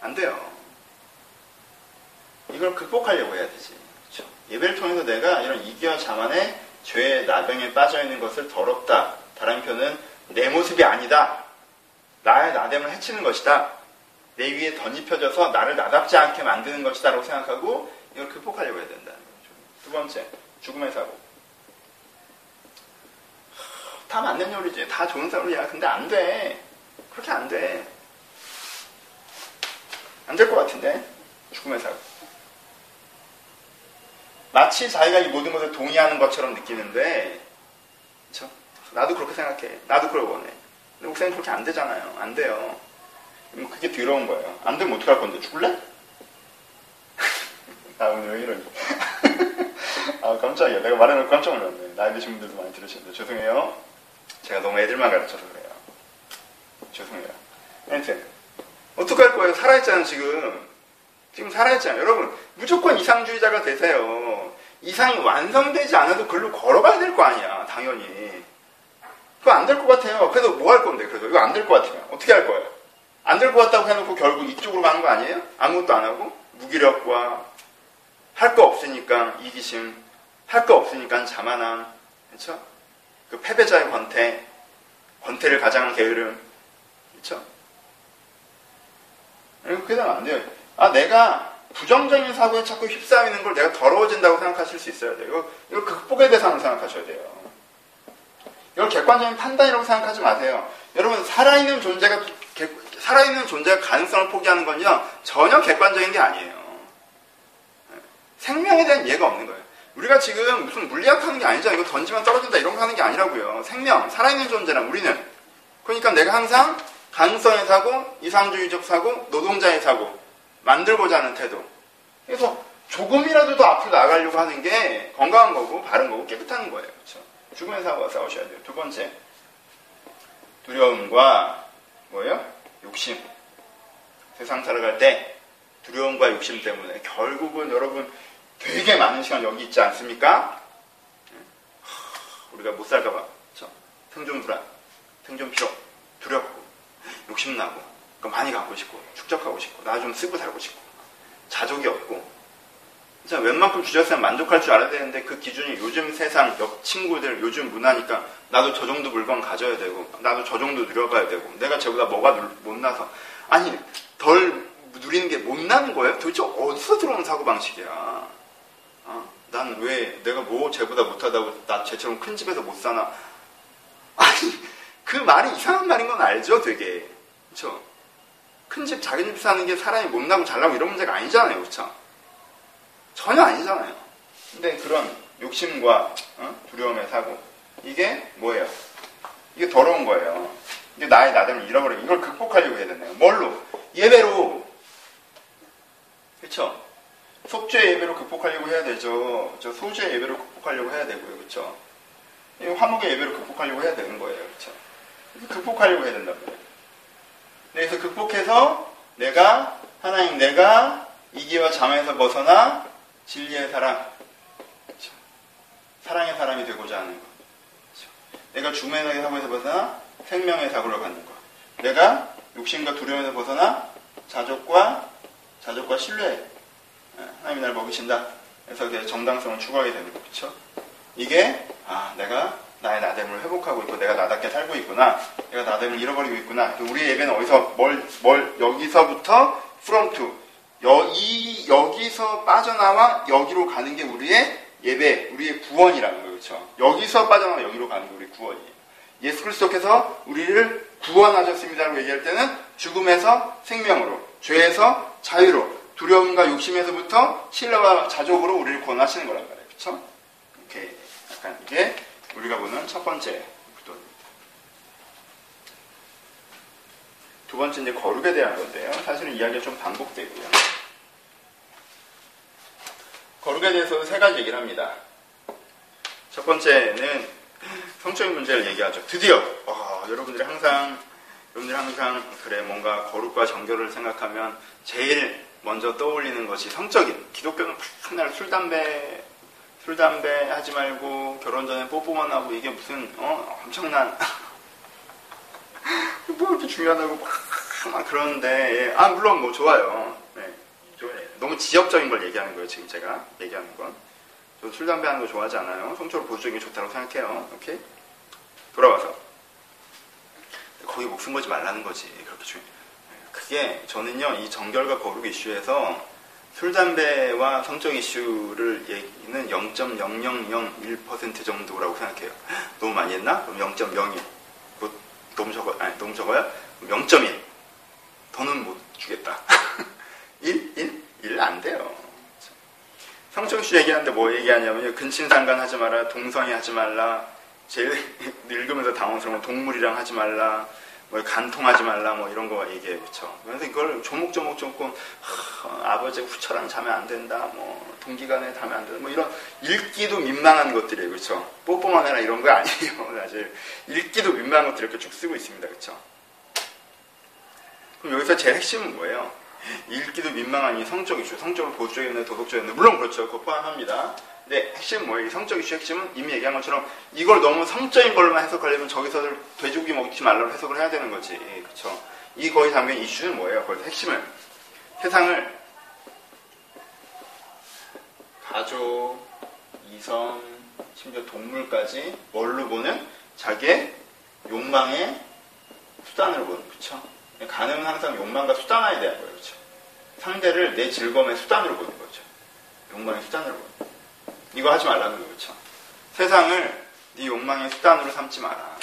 안 돼요. 이걸 극복하려고 해야 되지. 그렇죠? 예배를 통해서 내가 이런 이기와 자만의 죄의 나병에 빠져 있는 것을 더럽다. 다른 표현은 내 모습이 아니다. 나의 나됨을 해치는 것이다. 내 위에 던집혀져서 나를 나답지 않게 만드는 것이다. 라고 생각하고 이걸 극복하려고 해야 된다는 거죠. 두 번째, 죽음의 사고. 다 맞는 요리지. 다 좋은 소리야. 근데 안 돼. 그렇게 안 돼. 안 될 것 같은데. 죽음의 사고. 마치 자기가 이 모든 것을 동의하는 것처럼 느끼는데, 그쵸? 나도 그렇게 생각해. 나도 그걸 원해. 근데 목사님 그렇게 안 되잖아요. 안 돼요. 그게 더러운 거예요. 안 되면 어떡할 건데? 죽을래? 나 오늘 왜 이러니? 아, 깜짝이야. 내가 말해놓고 깜짝 놀랐네. 나이 드신 분들도 많이 들으시는데. 죄송해요. 제가 너무 애들만 가르쳐서 그래요. 죄송해요. 하여튼, 어떡할 거예요? 살아있잖아, 지금. 지금 살아있잖아요. 여러분, 무조건 이상주의자가 되세요. 이상이 완성되지 않아도 글로 걸어가야 될 거 아니야, 당연히. 그거 안 될 것 같아요. 그래서 뭐 할 건데, 그래서 이거 안 될 것 같으면. 어떻게 할 거예요? 안 될 것 같다고 해놓고 결국 이쪽으로 가는 거 아니에요? 아무것도 안 하고? 무기력과 할 거 없으니까 이기심, 할 거 없으니까 자만함, 그렇죠? 그 패배자의 권태, 권태를 가장한 게으름, 그렇죠? 그렇게 되면 안 돼요. 아, 내가 부정적인 사고에 자꾸 휩싸이는 걸 내가 더러워진다고 생각하실 수 있어야 돼요. 이거, 이거 극복의 대상으로 생각하셔야 돼요. 이걸 객관적인 판단이라고 생각하지 마세요. 여러분, 살아있는 존재가, 살아있는 존재가 가능성을 포기하는 건요, 전혀 객관적인 게 아니에요. 생명에 대한 이해가 없는 거예요. 우리가 지금 무슨 물리학 하는 게 아니죠. 이거 던지면 떨어진다 이런 거 하는 게 아니라고요. 생명, 살아있는 존재랑 우리는. 그러니까 내가 항상 가능성의 사고, 이상주의적 사고, 노동자의 사고, 만들고자 하는 태도. 그래서 조금이라도 더 앞으로 나가려고 하는 게 건강한 거고, 바른 거고, 깨끗한 거예요. 그렇죠? 죽음의 사고와 싸우셔야 돼요. 두 번째, 두려움과 뭐예요? 욕심. 세상 살아갈 때 두려움과 욕심 때문에 결국은 여러분 되게 많은 시간 여기 있지 않습니까? 우리가 못 살까봐. 생존 불안, 생존 피로, 두렵고, 욕심나고, 많이 갖고 싶고, 축적하고 싶고, 나 좀 쓰고 살고 싶고, 자족이 없고, 진짜 웬만큼 주셨으면 만족할 줄 알아야 되는데 그 기준이 요즘 세상, 옆 친구들, 요즘 문화니까 나도 저 정도 물건 가져야 되고, 나도 저 정도 누려봐야 되고, 내가 저보다 뭐가 못나서, 아니, 덜 누리는 게 못 나는 거예요? 도대체 어디서 들어오는 사고방식이야? 어? 난왜 내가 뭐 쟤보다 못하다고 나 쟤처럼 큰 집에서 못 사나? 아니 그 말이 이상한 말인 건 알죠, 되게. 그쵸? 큰 집, 작은 집 사는 게 사람이 못나고 잘나고 이런 문제가 아니잖아요, 그쵸? 전혀 아니잖아요. 근데 그런 욕심과 어? 두려움에 사고, 이게 뭐예요? 이게 더러운 거예요. 이게 나의 나됨을 잃어버리고, 이걸 극복하려고 해야 되나요? 뭘로? 예배로. 그쵸? 속죄 예배로 극복하려고 해야 되죠. 저 소죄 예배로 극복하려고 해야 되고요. 그쵸? 화목의 예배로 극복하려고 해야 되는 거예요. 그쵸? 극복하려고 해야 된단 말이에요. 그래서 극복해서 내가 하나님 내가 이기와 잠에서 벗어나 진리의 사랑 그렇죠? 사랑의 사람이 되고자 하는 것 그렇죠? 내가 죽음의 사고에서 벗어나 생명의 사고로 가는 것 내가 욕심과 두려움에서 벗어나 자족과 자족과 신뢰 예, 하나님이 날 먹이신다 그래서 정당성을 추구하게 되는 것 그렇죠? 이게 아 내가 나의 나됨을 회복하고 있고 내가 나답게 살고 있구나. 내가 나됨을 잃어버리고 있구나. 우리 예배는 어디서 뭘, 뭘 여기서부터 from to 여, 이, 여기서 빠져나와 여기로 가는 게 우리의 예배, 우리의 구원이라는 거예요. 그렇죠? 여기서 빠져나와 여기로 가는 게 우리 구원이에요. 예수 그리스도께서 우리를 구원하셨습니다라고 얘기할 때는 죽음에서 생명으로, 죄에서 자유로, 두려움과 욕심에서부터 신뢰와 자족으로 우리를 구원하시는 거란 말이에요. 그렇죠? 이렇게 약간 이게 우리가 보는 첫 번째 구도입니다. 두 번째 이제 거룩에 대한 건데요. 사실은 이야기가 좀 반복되고요. 거룩에 대해서 세 가지 얘기를 합니다. 첫 번째는 성적인 문제를 얘기하죠. 드디어 어, 여러분들이 항상 여러분들이 항상 그래 뭔가 거룩과 정결을 생각하면 제일 먼저 떠올리는 것이 성적인 기독교는 맨날 술 담배 술, 담배 하지 말고 결혼 전에 뽀뽀만 하고 이게 무슨 어 엄청난 뭐 이렇게 중요하다고 막 그러는데 아 물론 뭐 좋아요. 네, 너무 지역적인 걸 얘기하는 거예요 지금 제가 얘기하는 건. 저술 담배 하는 거 좋아하지 않아요. 성적으로 보수적인 게 좋다고 생각해요. 오케이 돌아와서 거기 목숨 걸지 말라는 거지 그렇게 중. 그게 저는요 이 정결과 거룩 이슈에서 술, 담배와 성적 이슈를 얘기는 0.0001% 정도라고 생각해요. 너무 많이 했나? 그럼 0.01. 뭐, 너무 적어, 아니, 너무 적어요? 0.1. 더는 못 주겠다. 1? 1? 1? 안 돼요. 성적 이슈 얘기하는데 뭐 얘기하냐면요. 근친상간 하지 마라, 동성애 하지 말라, 제일 읽으면서 당황스러운 동물이랑 하지 말라, 뭐 간통하지 말라 뭐 이런 거 얘기해요. 그쵸? 그래서 이걸 조목조목 조금 아버지 후처랑 자면 안 된다. 뭐 동기간에 자면 안 된다. 뭐 이런 읽기도 민망한 것들이에요. 그쵸? 뽀뽀만 해라 이런 거 아니에요. 사실 읽기도 민망한 것들 이렇게 쭉 쓰고 있습니다. 그쵸? 그럼 여기서 제 핵심은 뭐예요? 읽기도 민망한 이 성적 이슈, 성적을 보수적이었나 도덕적이었나 물론 그렇죠. 그거 포함합니다. 근데 핵심 뭐예요? 이 성적 이슈 핵심은 이미 얘기한 것처럼 이걸 너무 성적인 걸로만 해석하려면 저기서 돼지고기 먹지 말라고 해석을 해야 되는 거지. 그쵸? 이 거기 담긴 이슈는 뭐예요? 거기서 핵심은 세상을 가족, 이성, 심지어 동물까지 뭘로 보는 자기의 욕망의 수단으로 보는 그쵸? 가능은 항상 욕망과 수단화에 대한 거예요. 그쵸? 상대를 내 즐거움의 수단으로 보는 거죠. 욕망의 수단으로 보는 거예요. 이거 하지 말라는 거죠. 그렇죠? 세상을 네 욕망의 수단으로 삼지 마라.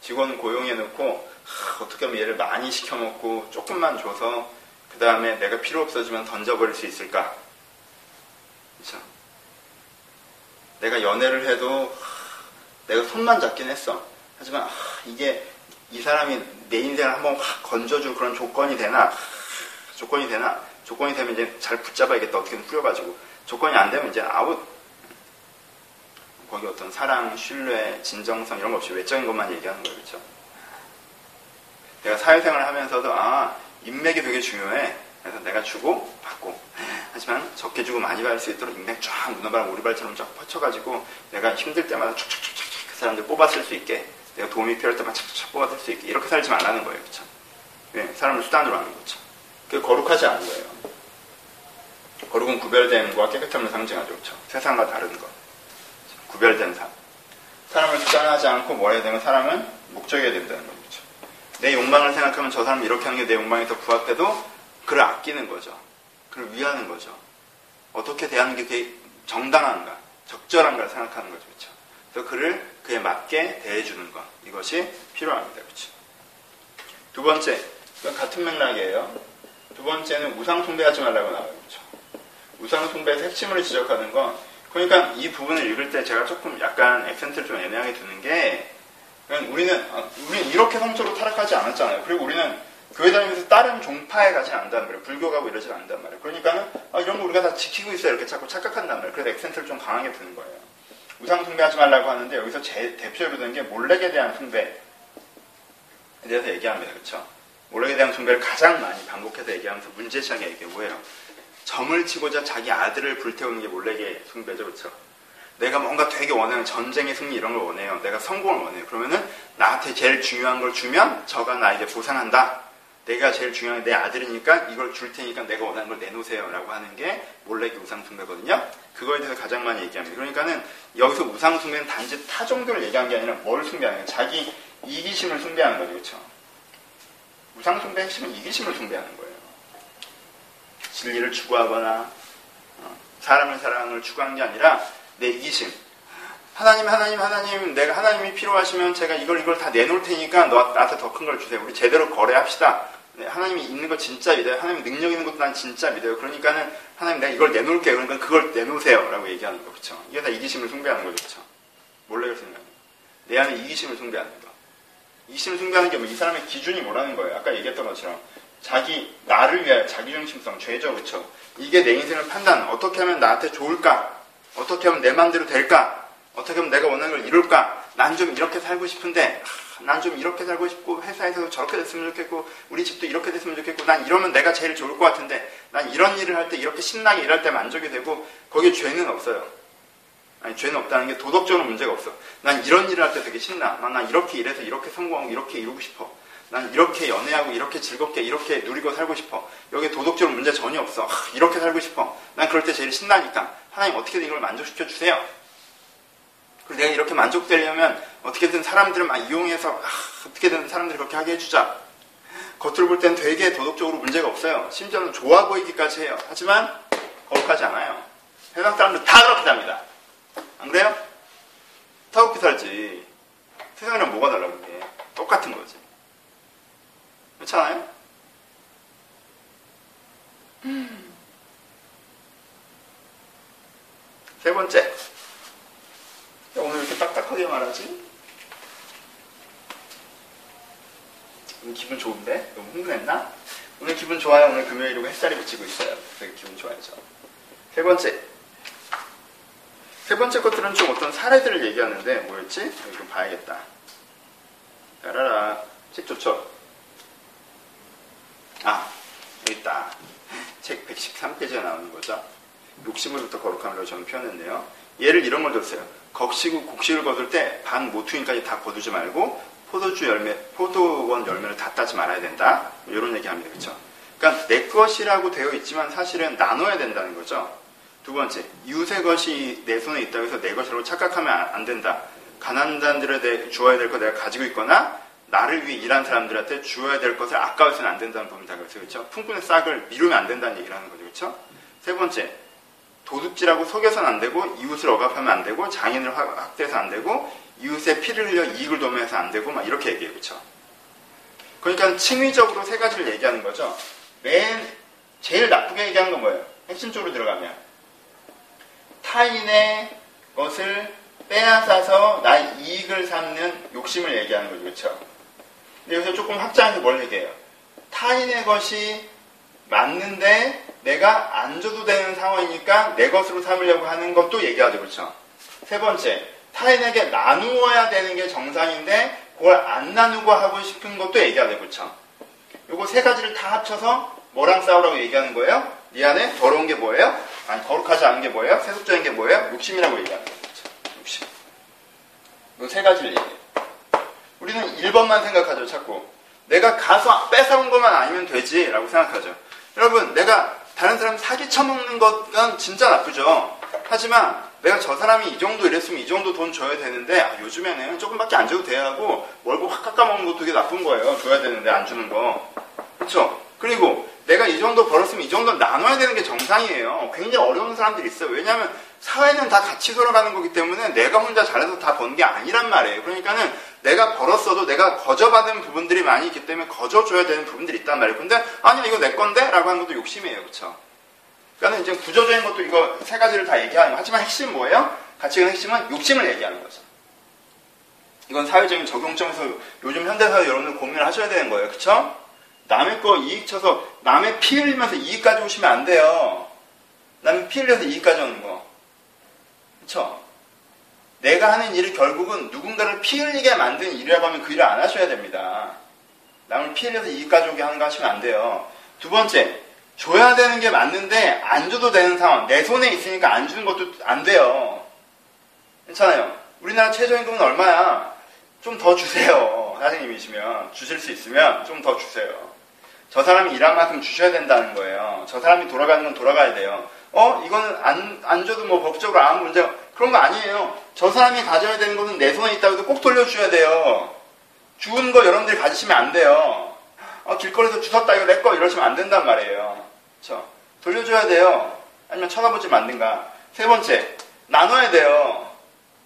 직원 고용해놓고 하, 어떻게 하면 얘를 많이 시켜먹고 조금만 줘서 그 다음에 내가 필요 없어지면 던져버릴 수 있을까? 그렇죠? 내가 연애를 해도 하, 내가 손만 잡긴 했어. 하지만 하, 이게 이 사람이 내 인생을 한번 확 건져줄 그런 조건이 되나? 조건이 되나? 조건이 되면 이제 잘 붙잡아야겠다. 어떻게든 뿌려가지고. 조건이 안 되면 이제 아웃. 거기 어떤 사랑, 신뢰, 진정성 이런 거 없이 외적인 것만 얘기하는 거예요. 그렇죠? 내가 사회생활을 하면서도 아 인맥이 되게 중요해. 그래서 내가 주고 받고 하지만 적게 주고 많이 받을 수 있도록 인맥 쫙 문어발 오리발처럼 쫙 뻗쳐가지고 내가 힘들 때마다 촉촉촉촉 그 사람들 뽑았을 수 있게 내가 도움이 필요할 때만 착착착 뽑아줄 수 있게 이렇게 살지 말라는 거예요. 그렇죠? 네, 사람을 수단으로 하는 거죠. 그게 거룩하지 않은 거예요. 거룩은 구별됨과 깨끗함을 상징하죠. 그렇죠? 세상과 다른 것. 구별된 삶. 사람을 수단하지 않고 뭐 해야 되면 사람은 목적이어야 된다는 거죠. 그렇죠? 내 욕망을 생각하면 저 사람이 이렇게 하는 게 내 욕망이 더 부합해도 그를 아끼는 거죠. 그를 위하는 거죠. 어떻게 대하는 게 정당한가, 적절한가 생각하는 거죠. 그렇죠? 그래서 그를 그에 맞게 대해주는 것. 이것이 필요합니다. 그렇죠? 두 번째, 같은 맥락이에요. 두 번째는 우상 숭배하지 말라고 나와요. 그렇죠? 우상 숭배의 핵심을 지적하는 건 그러니까 이 부분을 읽을 때 제가 조금 약간 액센트를 좀 애매하게 두는 게 우리는 아, 우리는 이렇게 성적으로 타락하지 않았잖아요. 그리고 우리는 교회 다니면서 다른 종파에 가지 않는단 말이에요. 불교 가고 이러지 않는단 말이에요. 그러니까는 아, 이런 거 우리가 다 지키고 있어요. 이렇게 자꾸 착각한단 말이에요. 그래서 액센트를 좀 강하게 두는 거예요. 우상 숭배하지 말라고 하는데 여기서 제 대표로 되는 게 몰래에 대한 숭배에 대해서 얘기합니다. 그렇죠? 몰래에 대한 숭배를 가장 많이 반복해서 얘기하면서 문제시하게 얘기해 뭐예요? 점을 치고자 자기 아들을 불태우는 게 몰래의 숭배죠. 그렇죠? 내가 뭔가 되게 원하는 전쟁의 승리 이런 걸 원해요. 내가 성공을 원해요. 그러면은 나한테 제일 중요한 걸 주면 저가 나에게 보상한다. 내가 제일 중요한 내 아들이니까 이걸 줄 테니까 내가 원하는 걸 내놓으세요. 라고 하는 게 몰래기 우상 숭배거든요. 그거에 대해서 가장 많이 얘기합니다. 그러니까는 여기서 우상 숭배는 단지 타 정도를 얘기한 게 아니라 뭘 숭배하는 거예요? 자기 이기심을 숭배하는 거죠. 그렇죠? 우상숭배 핵심은 이기심을 숭배하는 거예요. 진리를 추구하거나 어, 사람을 사랑을 추구하는 게 아니라 내 이기심. 하나님, 하나님, 하나님, 내가 하나님이 필요하시면 제가 이걸 이걸 다 내놓을 테니까 너 나한테 더 큰 걸 주세요. 우리 제대로 거래합시다. 네, 하나님이 있는 거 진짜 믿어요. 하나님 능력 있는 것도 난 진짜 믿어요. 그러니까는 하나님 내가 이걸 내놓을게요. 그러니까 그걸 내놓으세요라고 얘기하는 거 그렇죠. 이게 다 이기심을 숭배하는 거죠. 몰래를 숭배하는 거. 내 안에 이기심을 숭배하는 거. 이기심을 숭배하는 게 뭐 이 사람의 기준이 뭐라는 거예요. 아까 얘기했던 것처럼 자기 나를 위하여 자기중심성 죄죠, 그렇죠. 이게 내 인생을 판단. 어떻게 하면 나한테 좋을까? 어떻게 하면 내 마음대로 될까? 어떻게 하면 내가 원하는 걸 이룰까? 난 좀 이렇게 살고 싶은데 난 좀 이렇게 살고 싶고 회사에서도 저렇게 됐으면 좋겠고 우리 집도 이렇게 됐으면 좋겠고 난 이러면 내가 제일 좋을 것 같은데 난 이런 일을 할 때 이렇게 신나게 일할 때 만족이 되고 거기에 죄는 없어요. 아니 죄는 없다는 게 도덕적으로 문제가 없어. 난 이런 일을 할 때 되게 신나. 난, 난 이렇게 일해서 이렇게 성공하고 이렇게 이루고 싶어. 난 이렇게 연애하고 이렇게 즐겁게 이렇게 누리고 살고 싶어. 여기 도덕적으로 문제 전혀 없어. 하, 이렇게 살고 싶어. 난 그럴 때 제일 신나니까 하나님 어떻게든 이걸 만족시켜 주세요. 그리고 내가 이렇게 만족되려면 어떻게든 사람들을 막 이용해서 아, 어떻게든 사람들이 그렇게 하게 해주자. 겉으로 볼 땐 되게 도덕적으로 문제가 없어요. 심지어는 좋아 보이기까지 해요. 하지만 거룩하지 않아요. 세상 사람들 다 그렇게 삽니다. 안 그래요? 다 그렇게 살지. 세상이랑 뭐가 달라 그게. 똑같은 거지. 그렇지 않아요? 세 번째. 오늘 이렇게 딱딱하게 말하지? 오늘 기분 좋은데? 너무 흥분했나? 오늘 기분 좋아요. 오늘 금요일이고 햇살이 비치고 있어요. 되게 기분 좋아야죠. 세 번째. 세 번째 것들은 좀 어떤 사례들을 얘기하는데 뭐였지? 여기 좀 봐야겠다. 따라라. 책 좋죠? 아, 여기 있다. 책 113페이지에 나오는 거죠. 욕심을부터 거룩함으로 저는 표현했네요. 예를 이런 걸 줬어요. 곡식을, 곡식을 거둘 때 반 모퉁이까지 다 거두지 말고 포도주 열매, 포도원 열매를 다 따지 말아야 된다. 이런 얘기 합니다. 그렇죠? 그러니까 내 것이라고 되어 있지만 사실은 나눠야 된다는 거죠. 두 번째, 이웃의 것이 내 손에 있다고 해서 내 것이라고 착각하면 안 된다. 가난한 자들에 주어야 될거 내가 가지고 있거나 나를 위해 일한 사람들한테 주어야 될 것을 아까워서는 안 된다는 부분이다. 그래서 그렇죠? 풍분의 싹을 미루면 안 된다는 얘기를 하는 거죠. 그렇죠? 세 번째, 도둑질하고 속여서는 안 되고 이웃을 억압하면 안 되고 장인을 학대해서 안 되고 이웃의 피를 흘려 이익을 도모해서 안 되고 막 이렇게 얘기해요. 그렇죠? 그러니까 칭의적으로 세 가지를 얘기하는 거죠. 맨 제일 나쁘게 얘기하는 건 뭐예요? 핵심적으로 들어가면 타인의 것을 빼앗아서 나의 이익을 삼는 욕심을 얘기하는 거죠. 그렇죠? 근데 여기서 조금 확장해서 뭘 얘기해요? 타인의 것이 맞는데 내가 안 줘도 되는 상황이니까 내 것으로 삼으려고 하는 것도 얘기하죠. 그렇죠? 세 번째, 타인에게 나누어야 되는 게 정상인데 그걸 안 나누고 하고 싶은 것도 얘기하죠. 그렇죠? 요거 세 가지를 다 합쳐서 뭐랑 싸우라고 얘기하는 거예요? 네 안에 더러운 게 뭐예요? 아니 거룩하지 않은 게 뭐예요? 세속적인 게 뭐예요? 욕심이라고 얘기하는 거죠. 욕심. 이 세 가지를 얘기해요. 우리는 1번만 생각하죠, 자꾸. 내가 가서 뺏어온 것만 아니면 되지라고 생각하죠. 여러분, 내가 다른 사람 사기 쳐먹는 것은 진짜 나쁘죠. 하지만 내가 저 사람이 이 정도 이랬으면 이 정도 돈 줘야 되는데 아, 요즘에는 조금밖에 안 줘도 돼 하고 월급 확 깎아먹는 것도 되게 나쁜 거예요. 줘야 되는데 안 주는 거. 그렇죠? 그리고 내가 이 정도 벌었으면 이 정도 나 나눠야 되는 게 정상이에요. 굉장히 어려운 사람들이 있어요. 왜냐하면 사회는 다 같이 돌아가는 거기 때문에 내가 혼자 잘해서 다 번 게 아니란 말이에요. 그러니까는 내가 벌었어도 내가 거저받은 부분들이 많이 있기 때문에 거저줘야 되는 부분들이 있단 말이에요. 근데 아니 이거 내 건데? 라고 하는 것도 욕심이에요. 그렇죠? 그러니까 이제 구조적인 것도 이거 세 가지를 다 얘기하는 거. 하지만 핵심 뭐예요? 가치관 핵심은 욕심을 얘기하는 거죠. 이건 사회적인 적용점에서 요즘 현대사회 여러분들 고민을 하셔야 되는 거예요. 그쵸? 남의 거 이익 쳐서 남의 피 흘리면서 이익 가져오시면 안 돼요. 남의 피 흘려서 이익 가져오는 거. 그쵸? 내가 하는 일이 결국은 누군가를 피 흘리게 만든 일이라고 하면 그 일을 안 하셔야 됩니다. 남을 피 흘려서 이익 가져오게 하는 거 하시면 안 돼요. 두 번째, 줘야 되는 게 맞는데 안 줘도 되는 상황. 내 손에 있으니까 안 주는 것도 안 돼요. 괜찮아요. 우리나라 최저임금은 얼마야? 좀 더 주세요. 사장님이시면 주실 수 있으면 좀 더 주세요. 저 사람이 일한 만큼 주셔야 된다는 거예요. 저 사람이 돌아가는 건 돌아가야 돼요. 어? 이거는 안, 안 줘도 뭐 법적으로 아무 문제 그런 거 아니에요. 저 사람이 가져야 되는 것은 내 손에 있다고 해도 꼭 돌려주셔야 돼요. 주운 거 여러분들이 가지시면 안 돼요. 어, 길거리에서 주웠다 이거 내 거 이러시면 안 된단 말이에요. 그렇죠? 돌려줘야 돼요. 아니면 쳐다보지 말든가. 세 번째, 나눠야 돼요.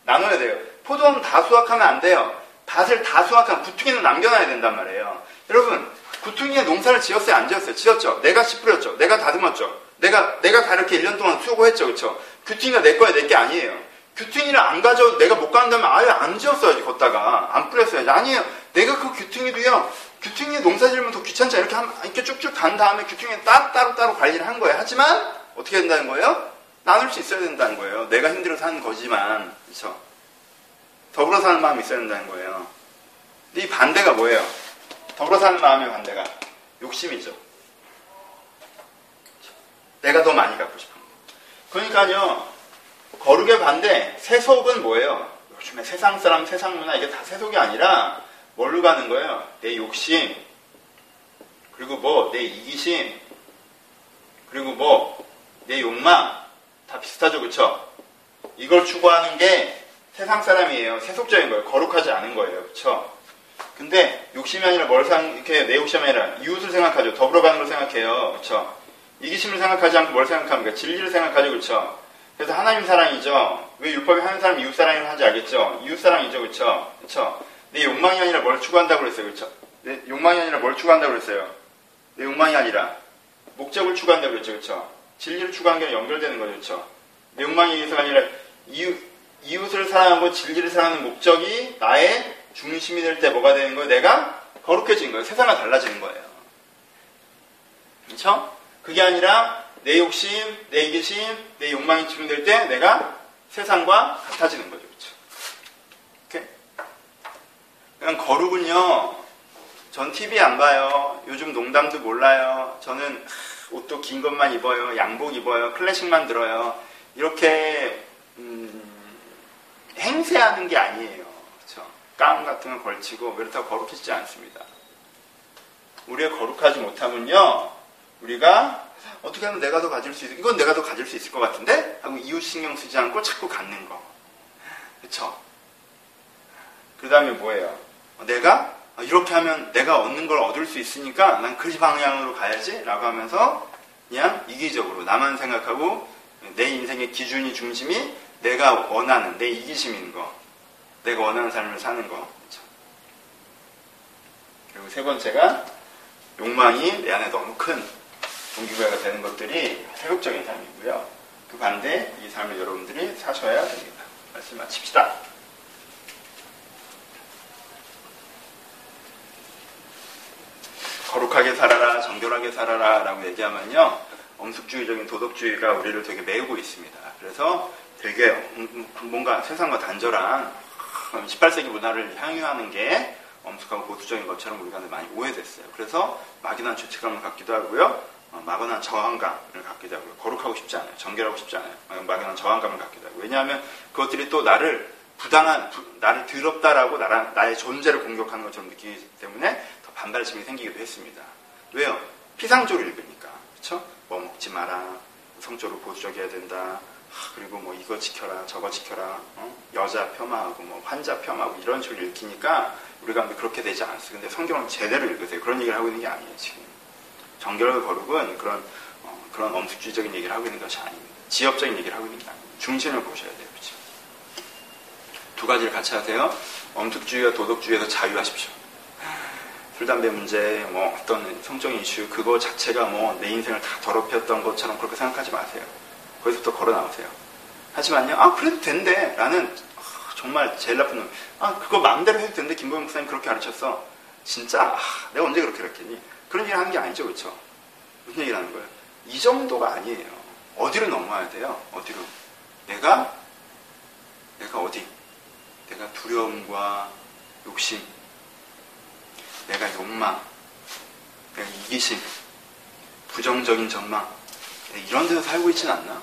나눠야 돼요. 포도는 다 수확하면 안 돼요. 밭을 다 수확하면 구퉁이는 남겨놔야 된단 말이에요. 여러분, 구퉁이에 농사를 지었어요? 안 지었어요? 지었죠. 내가 씨 뿌렸죠. 내가 다듬었죠. 내가, 내가 다 이렇게 1년 동안 수고했죠. 그쵸? 규퉁이가 내 거야, 내 게 아니에요. 규퉁이를 안 가져, 내가 못 간다면 아예 안 지었어야지, 걷다가. 안 뿌렸어야지. 아니에요. 내가 그 규퉁이도요, 규퉁이 농사 지으면 더 귀찮죠. 이렇게 한, 이렇게 쭉쭉 간 다음에 규퉁이 따로, 따로, 따로 관리를 한 거예요. 하지만, 어떻게 된다는 거예요? 나눌 수 있어야 된다는 거예요. 내가 힘들어 사는 거지만, 그쵸? 더불어 사는 마음이 있어야 된다는 거예요. 이 반대가 뭐예요? 더불어 사는 마음의 반대가 욕심이죠. 내가 더 많이 갖고 싶은 거. 그러니까요, 거룩의 반대, 세속은 뭐예요? 요즘에 세상 사람, 세상 문화, 이게 다 세속이 아니라, 뭘로 가는 거예요? 내 욕심, 그리고 뭐, 내 이기심, 그리고 뭐, 내 욕망, 다 비슷하죠, 그쵸? 이걸 추구하는 게 세상 사람이에요. 세속적인 거예요. 거룩하지 않은 거예요. 그쵸? 근데 욕심이 아니라 뭘 상, 이렇게 내 욕심이 아니라 이웃을 생각하죠. 더불어 가는 걸 생각해요. 그쵸? 이기심을 생각하지 않고 뭘 생각합니까? 진리를 생각하죠. 그쵸? 그래서 하나님 사랑이죠. 왜 율법이 하는 사람이 이웃 사랑을 하지 알겠죠? 이웃 사랑이죠. 그쵸? 그쵸? 내 욕망이 아니라 뭘 추구한다고 그랬어요. 그쵸? 내 욕망이 아니라 뭘 추구한다고 그랬어요. 내 욕망이 아니라 목적을 추구한다고 그랬죠. 그쵸? 진리를 추구하는 게 연결되는 거죠. 그쵸? 내 욕망이 의해서가 아니라 이웃, 이웃을 사랑하고 진리를 사랑하는 목적이 나의 중심이 될 때 뭐가 되는 거예요? 내가 거룩해진 거예요. 세상이 달라지는 거예요. 그렇죠? 그게 아니라 내 욕심, 내 이기심, 내 욕망이 집중될 때 내가 세상과 같아지는 거죠. 그렇죠? 그냥 거룩은요. 전 TV 안 봐요. 요즘 농담도 몰라요. 저는 옷도 긴 것만 입어요. 양복 입어요. 클래식만 들어요. 이렇게 음, 행세하는 게 아니에요. 그렇죠? 깡 같은 거 걸치고 그렇다고 거룩해지지 않습니다. 우리가 거룩하지 못하면요. 우리가 어떻게 하면 내가 더 가질 수 있을 이건 내가 더 가질 수 있을 것 같은데 하고 이웃 신경 쓰지 않고 자꾸 갖는 거. 그렇죠? 그 다음에 뭐예요? 내가 이렇게 하면 내가 얻는 걸 얻을 수 있으니까 난 그 방향으로 가야지 라고 하면서 그냥 이기적으로 나만 생각하고 내 인생의 기준이 중심이 내가 원하는 내 이기심인 거 내가 원하는 삶을 사는 거? 그리고 세 번째가 욕망이 내 안에 너무 큰 동기부여가 되는 것들이 세속적인 삶이고요 그 반대 이 삶을 여러분들이 사셔야 됩니다 말씀 마칩시다 거룩하게 살아라, 정결하게 살아라 라고 얘기하면요. 엄숙주의적인 도덕주의가 우리를 되게 메우고 있습니다. 그래서 되게 뭔가 세상과 단절한 18세기 문화를 향유하는 게 엄숙하고 보수적인 것처럼 우리가 많이 오해됐어요. 그래서 막연한 죄책감을 갖기도 하고요. 어, 막연한 저항감을 갖기도 하고요. 거룩하고 싶지 않아요. 정결하고 싶지 않아요. 막연한 저항감을 갖기도 하고. 왜냐하면 그것들이 또 나를 부당한, 부, 나를 더럽다라고 나라, 나의 존재를 공격하는 것처럼 느끼기 때문에 더 반발심이 생기기도 했습니다. 왜요? 피상조를 읽으니까. 그쵸? 뭐 먹지 마라. 성적으로 보수적이어야 된다. 그리고 뭐 이거 지켜라, 저거 지켜라. 어? 여자 폄하하고 뭐 환자 폄하하고 이런 식으로 읽히니까 우리가 그렇게 되지 않았어요. 근데 성경을 제대로 읽으세요. 그런 얘기를 하고 있는 게 아니에요, 지금. 정결과 거룩은 그런 어, 그런 엄숙주의적인 얘기를 하고 있는 것이 아닙니다. 지엽적인 얘기를 하고 있는 게 아닙니다. 중심을 보셔야 돼요. 그렇죠? 두 가지를 같이 하세요. 엄숙주의와 도덕주의에서 자유하십시오. 술, 담배 문제, 뭐 어떤 성적인 이슈, 그거 자체가 뭐 내 인생을 다 더럽혔던 것처럼 그렇게 생각하지 마세요. 거기서부터 걸어 나오세요. 하지만요, 아, 그래도 된대. 라는, 아, 정말 제일 나쁜 놈. 아, 그거 마음대로 해도 된대. 김보영 목사님 그렇게 가르쳤어. 진짜, 아, 내가 언제 그렇게 가르쳤니? 그런 얘기를 하는 게 아니죠. 그렇죠? 무슨 얘기를 하는 거예요? 이 정도가 아니에요. 어디로 넘어야 돼요? 어디로? 내가, 내가 어디? 내가 두려움과 욕심, 내가 욕망, 내가 이기심, 부정적인 전망, 이런 데서 살고 있지는 않나?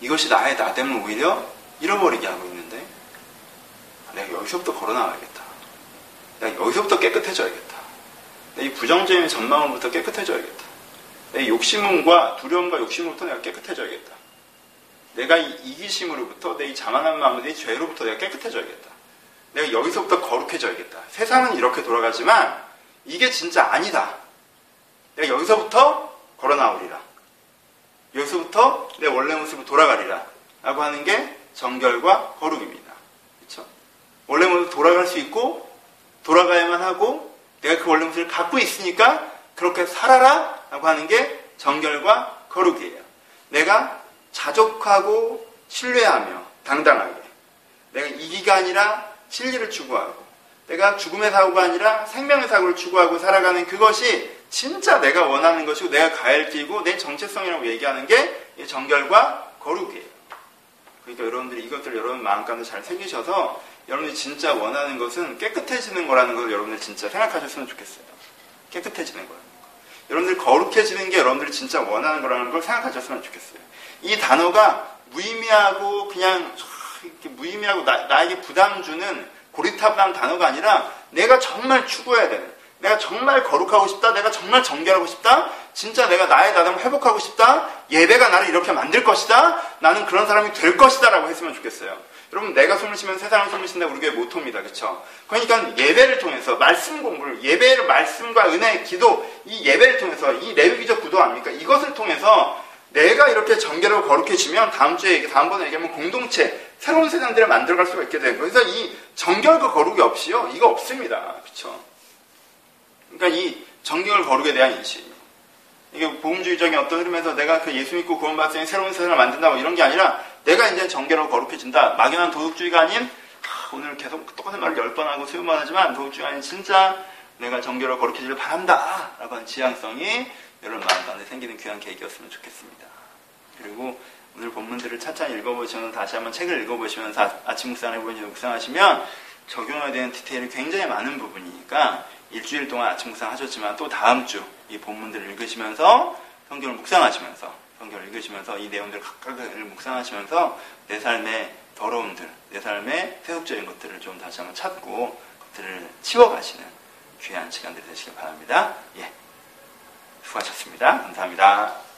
이것이 나의 나됨을 오히려 잃어버리게 하고 있는데, 내가 여기서부터 걸어 나와야겠다. 내가 여기서부터 깨끗해져야겠다. 내이 부정적인 전망으로부터 깨끗해져야겠다. 내 욕심과 두려움과 욕심으로부터 내가 깨끗해져야겠다. 내가 이 이기심으로부터 내 이 자만한 마음, 내 죄로부터 내가 깨끗해져야겠다. 내가 여기서부터 거룩해져야겠다. 세상은 이렇게 돌아가지만 이게 진짜 아니다. 내가 여기서부터 걸어 나오리라. 여기서부터 내 원래 모습으로 돌아가리라. 라고 하는 게 정결과 거룩입니다. 그렇죠? 원래 모습으로 돌아갈 수 있고 돌아가야만 하고 내가 그 원래 모습을 갖고 있으니까 그렇게 살아라. 라고 하는 게 정결과 거룩이에요. 내가 자족하고 신뢰하며 당당하게 내가 이기가 아니라 진리를 추구하고 내가 죽음의 사고가 아니라 생명의 사고를 추구하고 살아가는 그것이 진짜 내가 원하는 것이고 내가 가야 할 길이고 내 정체성이라고 얘기하는 게 정결과 거룩이에요. 그러니까 여러분들이 이것들 여러분 마음 가운데 잘 생기셔서 여러분들이 진짜 원하는 것은 깨끗해지는 거라는 걸 여러분들 진짜 생각하셨으면 좋겠어요. 깨끗해지는 거예요. 여러분들 거룩해지는 게 여러분들이 진짜 원하는 거라는 걸 생각하셨으면 좋겠어요. 이 단어가 무의미하고 그냥 무의미하고 나, 에게 부담 주는 고리타분한 단어가 아니라 내가 정말 추구해야 되는 내가 정말 거룩하고 싶다. 내가 정말 정결하고 싶다. 진짜 내가 나의 나담을 회복하고 싶다. 예배가 나를 이렇게 만들 것이다. 나는 그런 사람이 될 것이다. 라고 했으면 좋겠어요. 여러분, 내가 숨을 쉬면 세상을 숨을 쉰다. 우리 교회 모토입니다. 그쵸? 그러니까 예배를 통해서 말씀 공부를, 예배를 말씀과 은혜의 기도, 이 예배를 통해서 이 레위기적 구도 아닙니까? 이것을 통해서 내가 이렇게 정결하고 거룩해지면 다음 주에, 다음번에 얘기하면 공동체, 새로운 세상들을 만들어갈 수가 있게 거예요. 그래서 이 정결과 거룩이 없이요. 이거 없습니다. 그쵸? 그러니까 이 정결 거룩에 대한 인식. 이게 보험주의적인 어떤 흐름에서 내가 그 예수 믿고 구원받았으니 새로운 세상을 만든다 고 이런 게 아니라 내가 이제 정결하고 거룩해진다. 막연한 도덕주의가 아닌 하, 오늘 계속 똑같은 말을 열 번 하고 수요번 하지만 도덕주의가 아닌 진짜 내가 정결하고 거룩해지길 바란다. 라고 하는 지향성이 여러분 마음 가운데 생기는 귀한 계획이었으면 좋겠습니다. 그리고 오늘 본문들을 차차 읽어보시면 다시 한번 책을 읽어보시면서 아침 묵상을 해보시면 묵상하시면 적용해야 되는 디테일이 굉장히 많은 부분이니까 일주일 동안 아침 묵상 하셨지만 또 다음 주 이 본문들을 읽으시면서 성경을 묵상하시면서 성경을 읽으시면서 이 내용들을 각각을 묵상하시면서 내 삶의 더러움들, 내 삶의 세속적인 것들을 좀 다시 한번 찾고 그것들을 치워가시는 귀한 시간들이 되시길 바랍니다. 예. 수고하셨습니다. 감사합니다.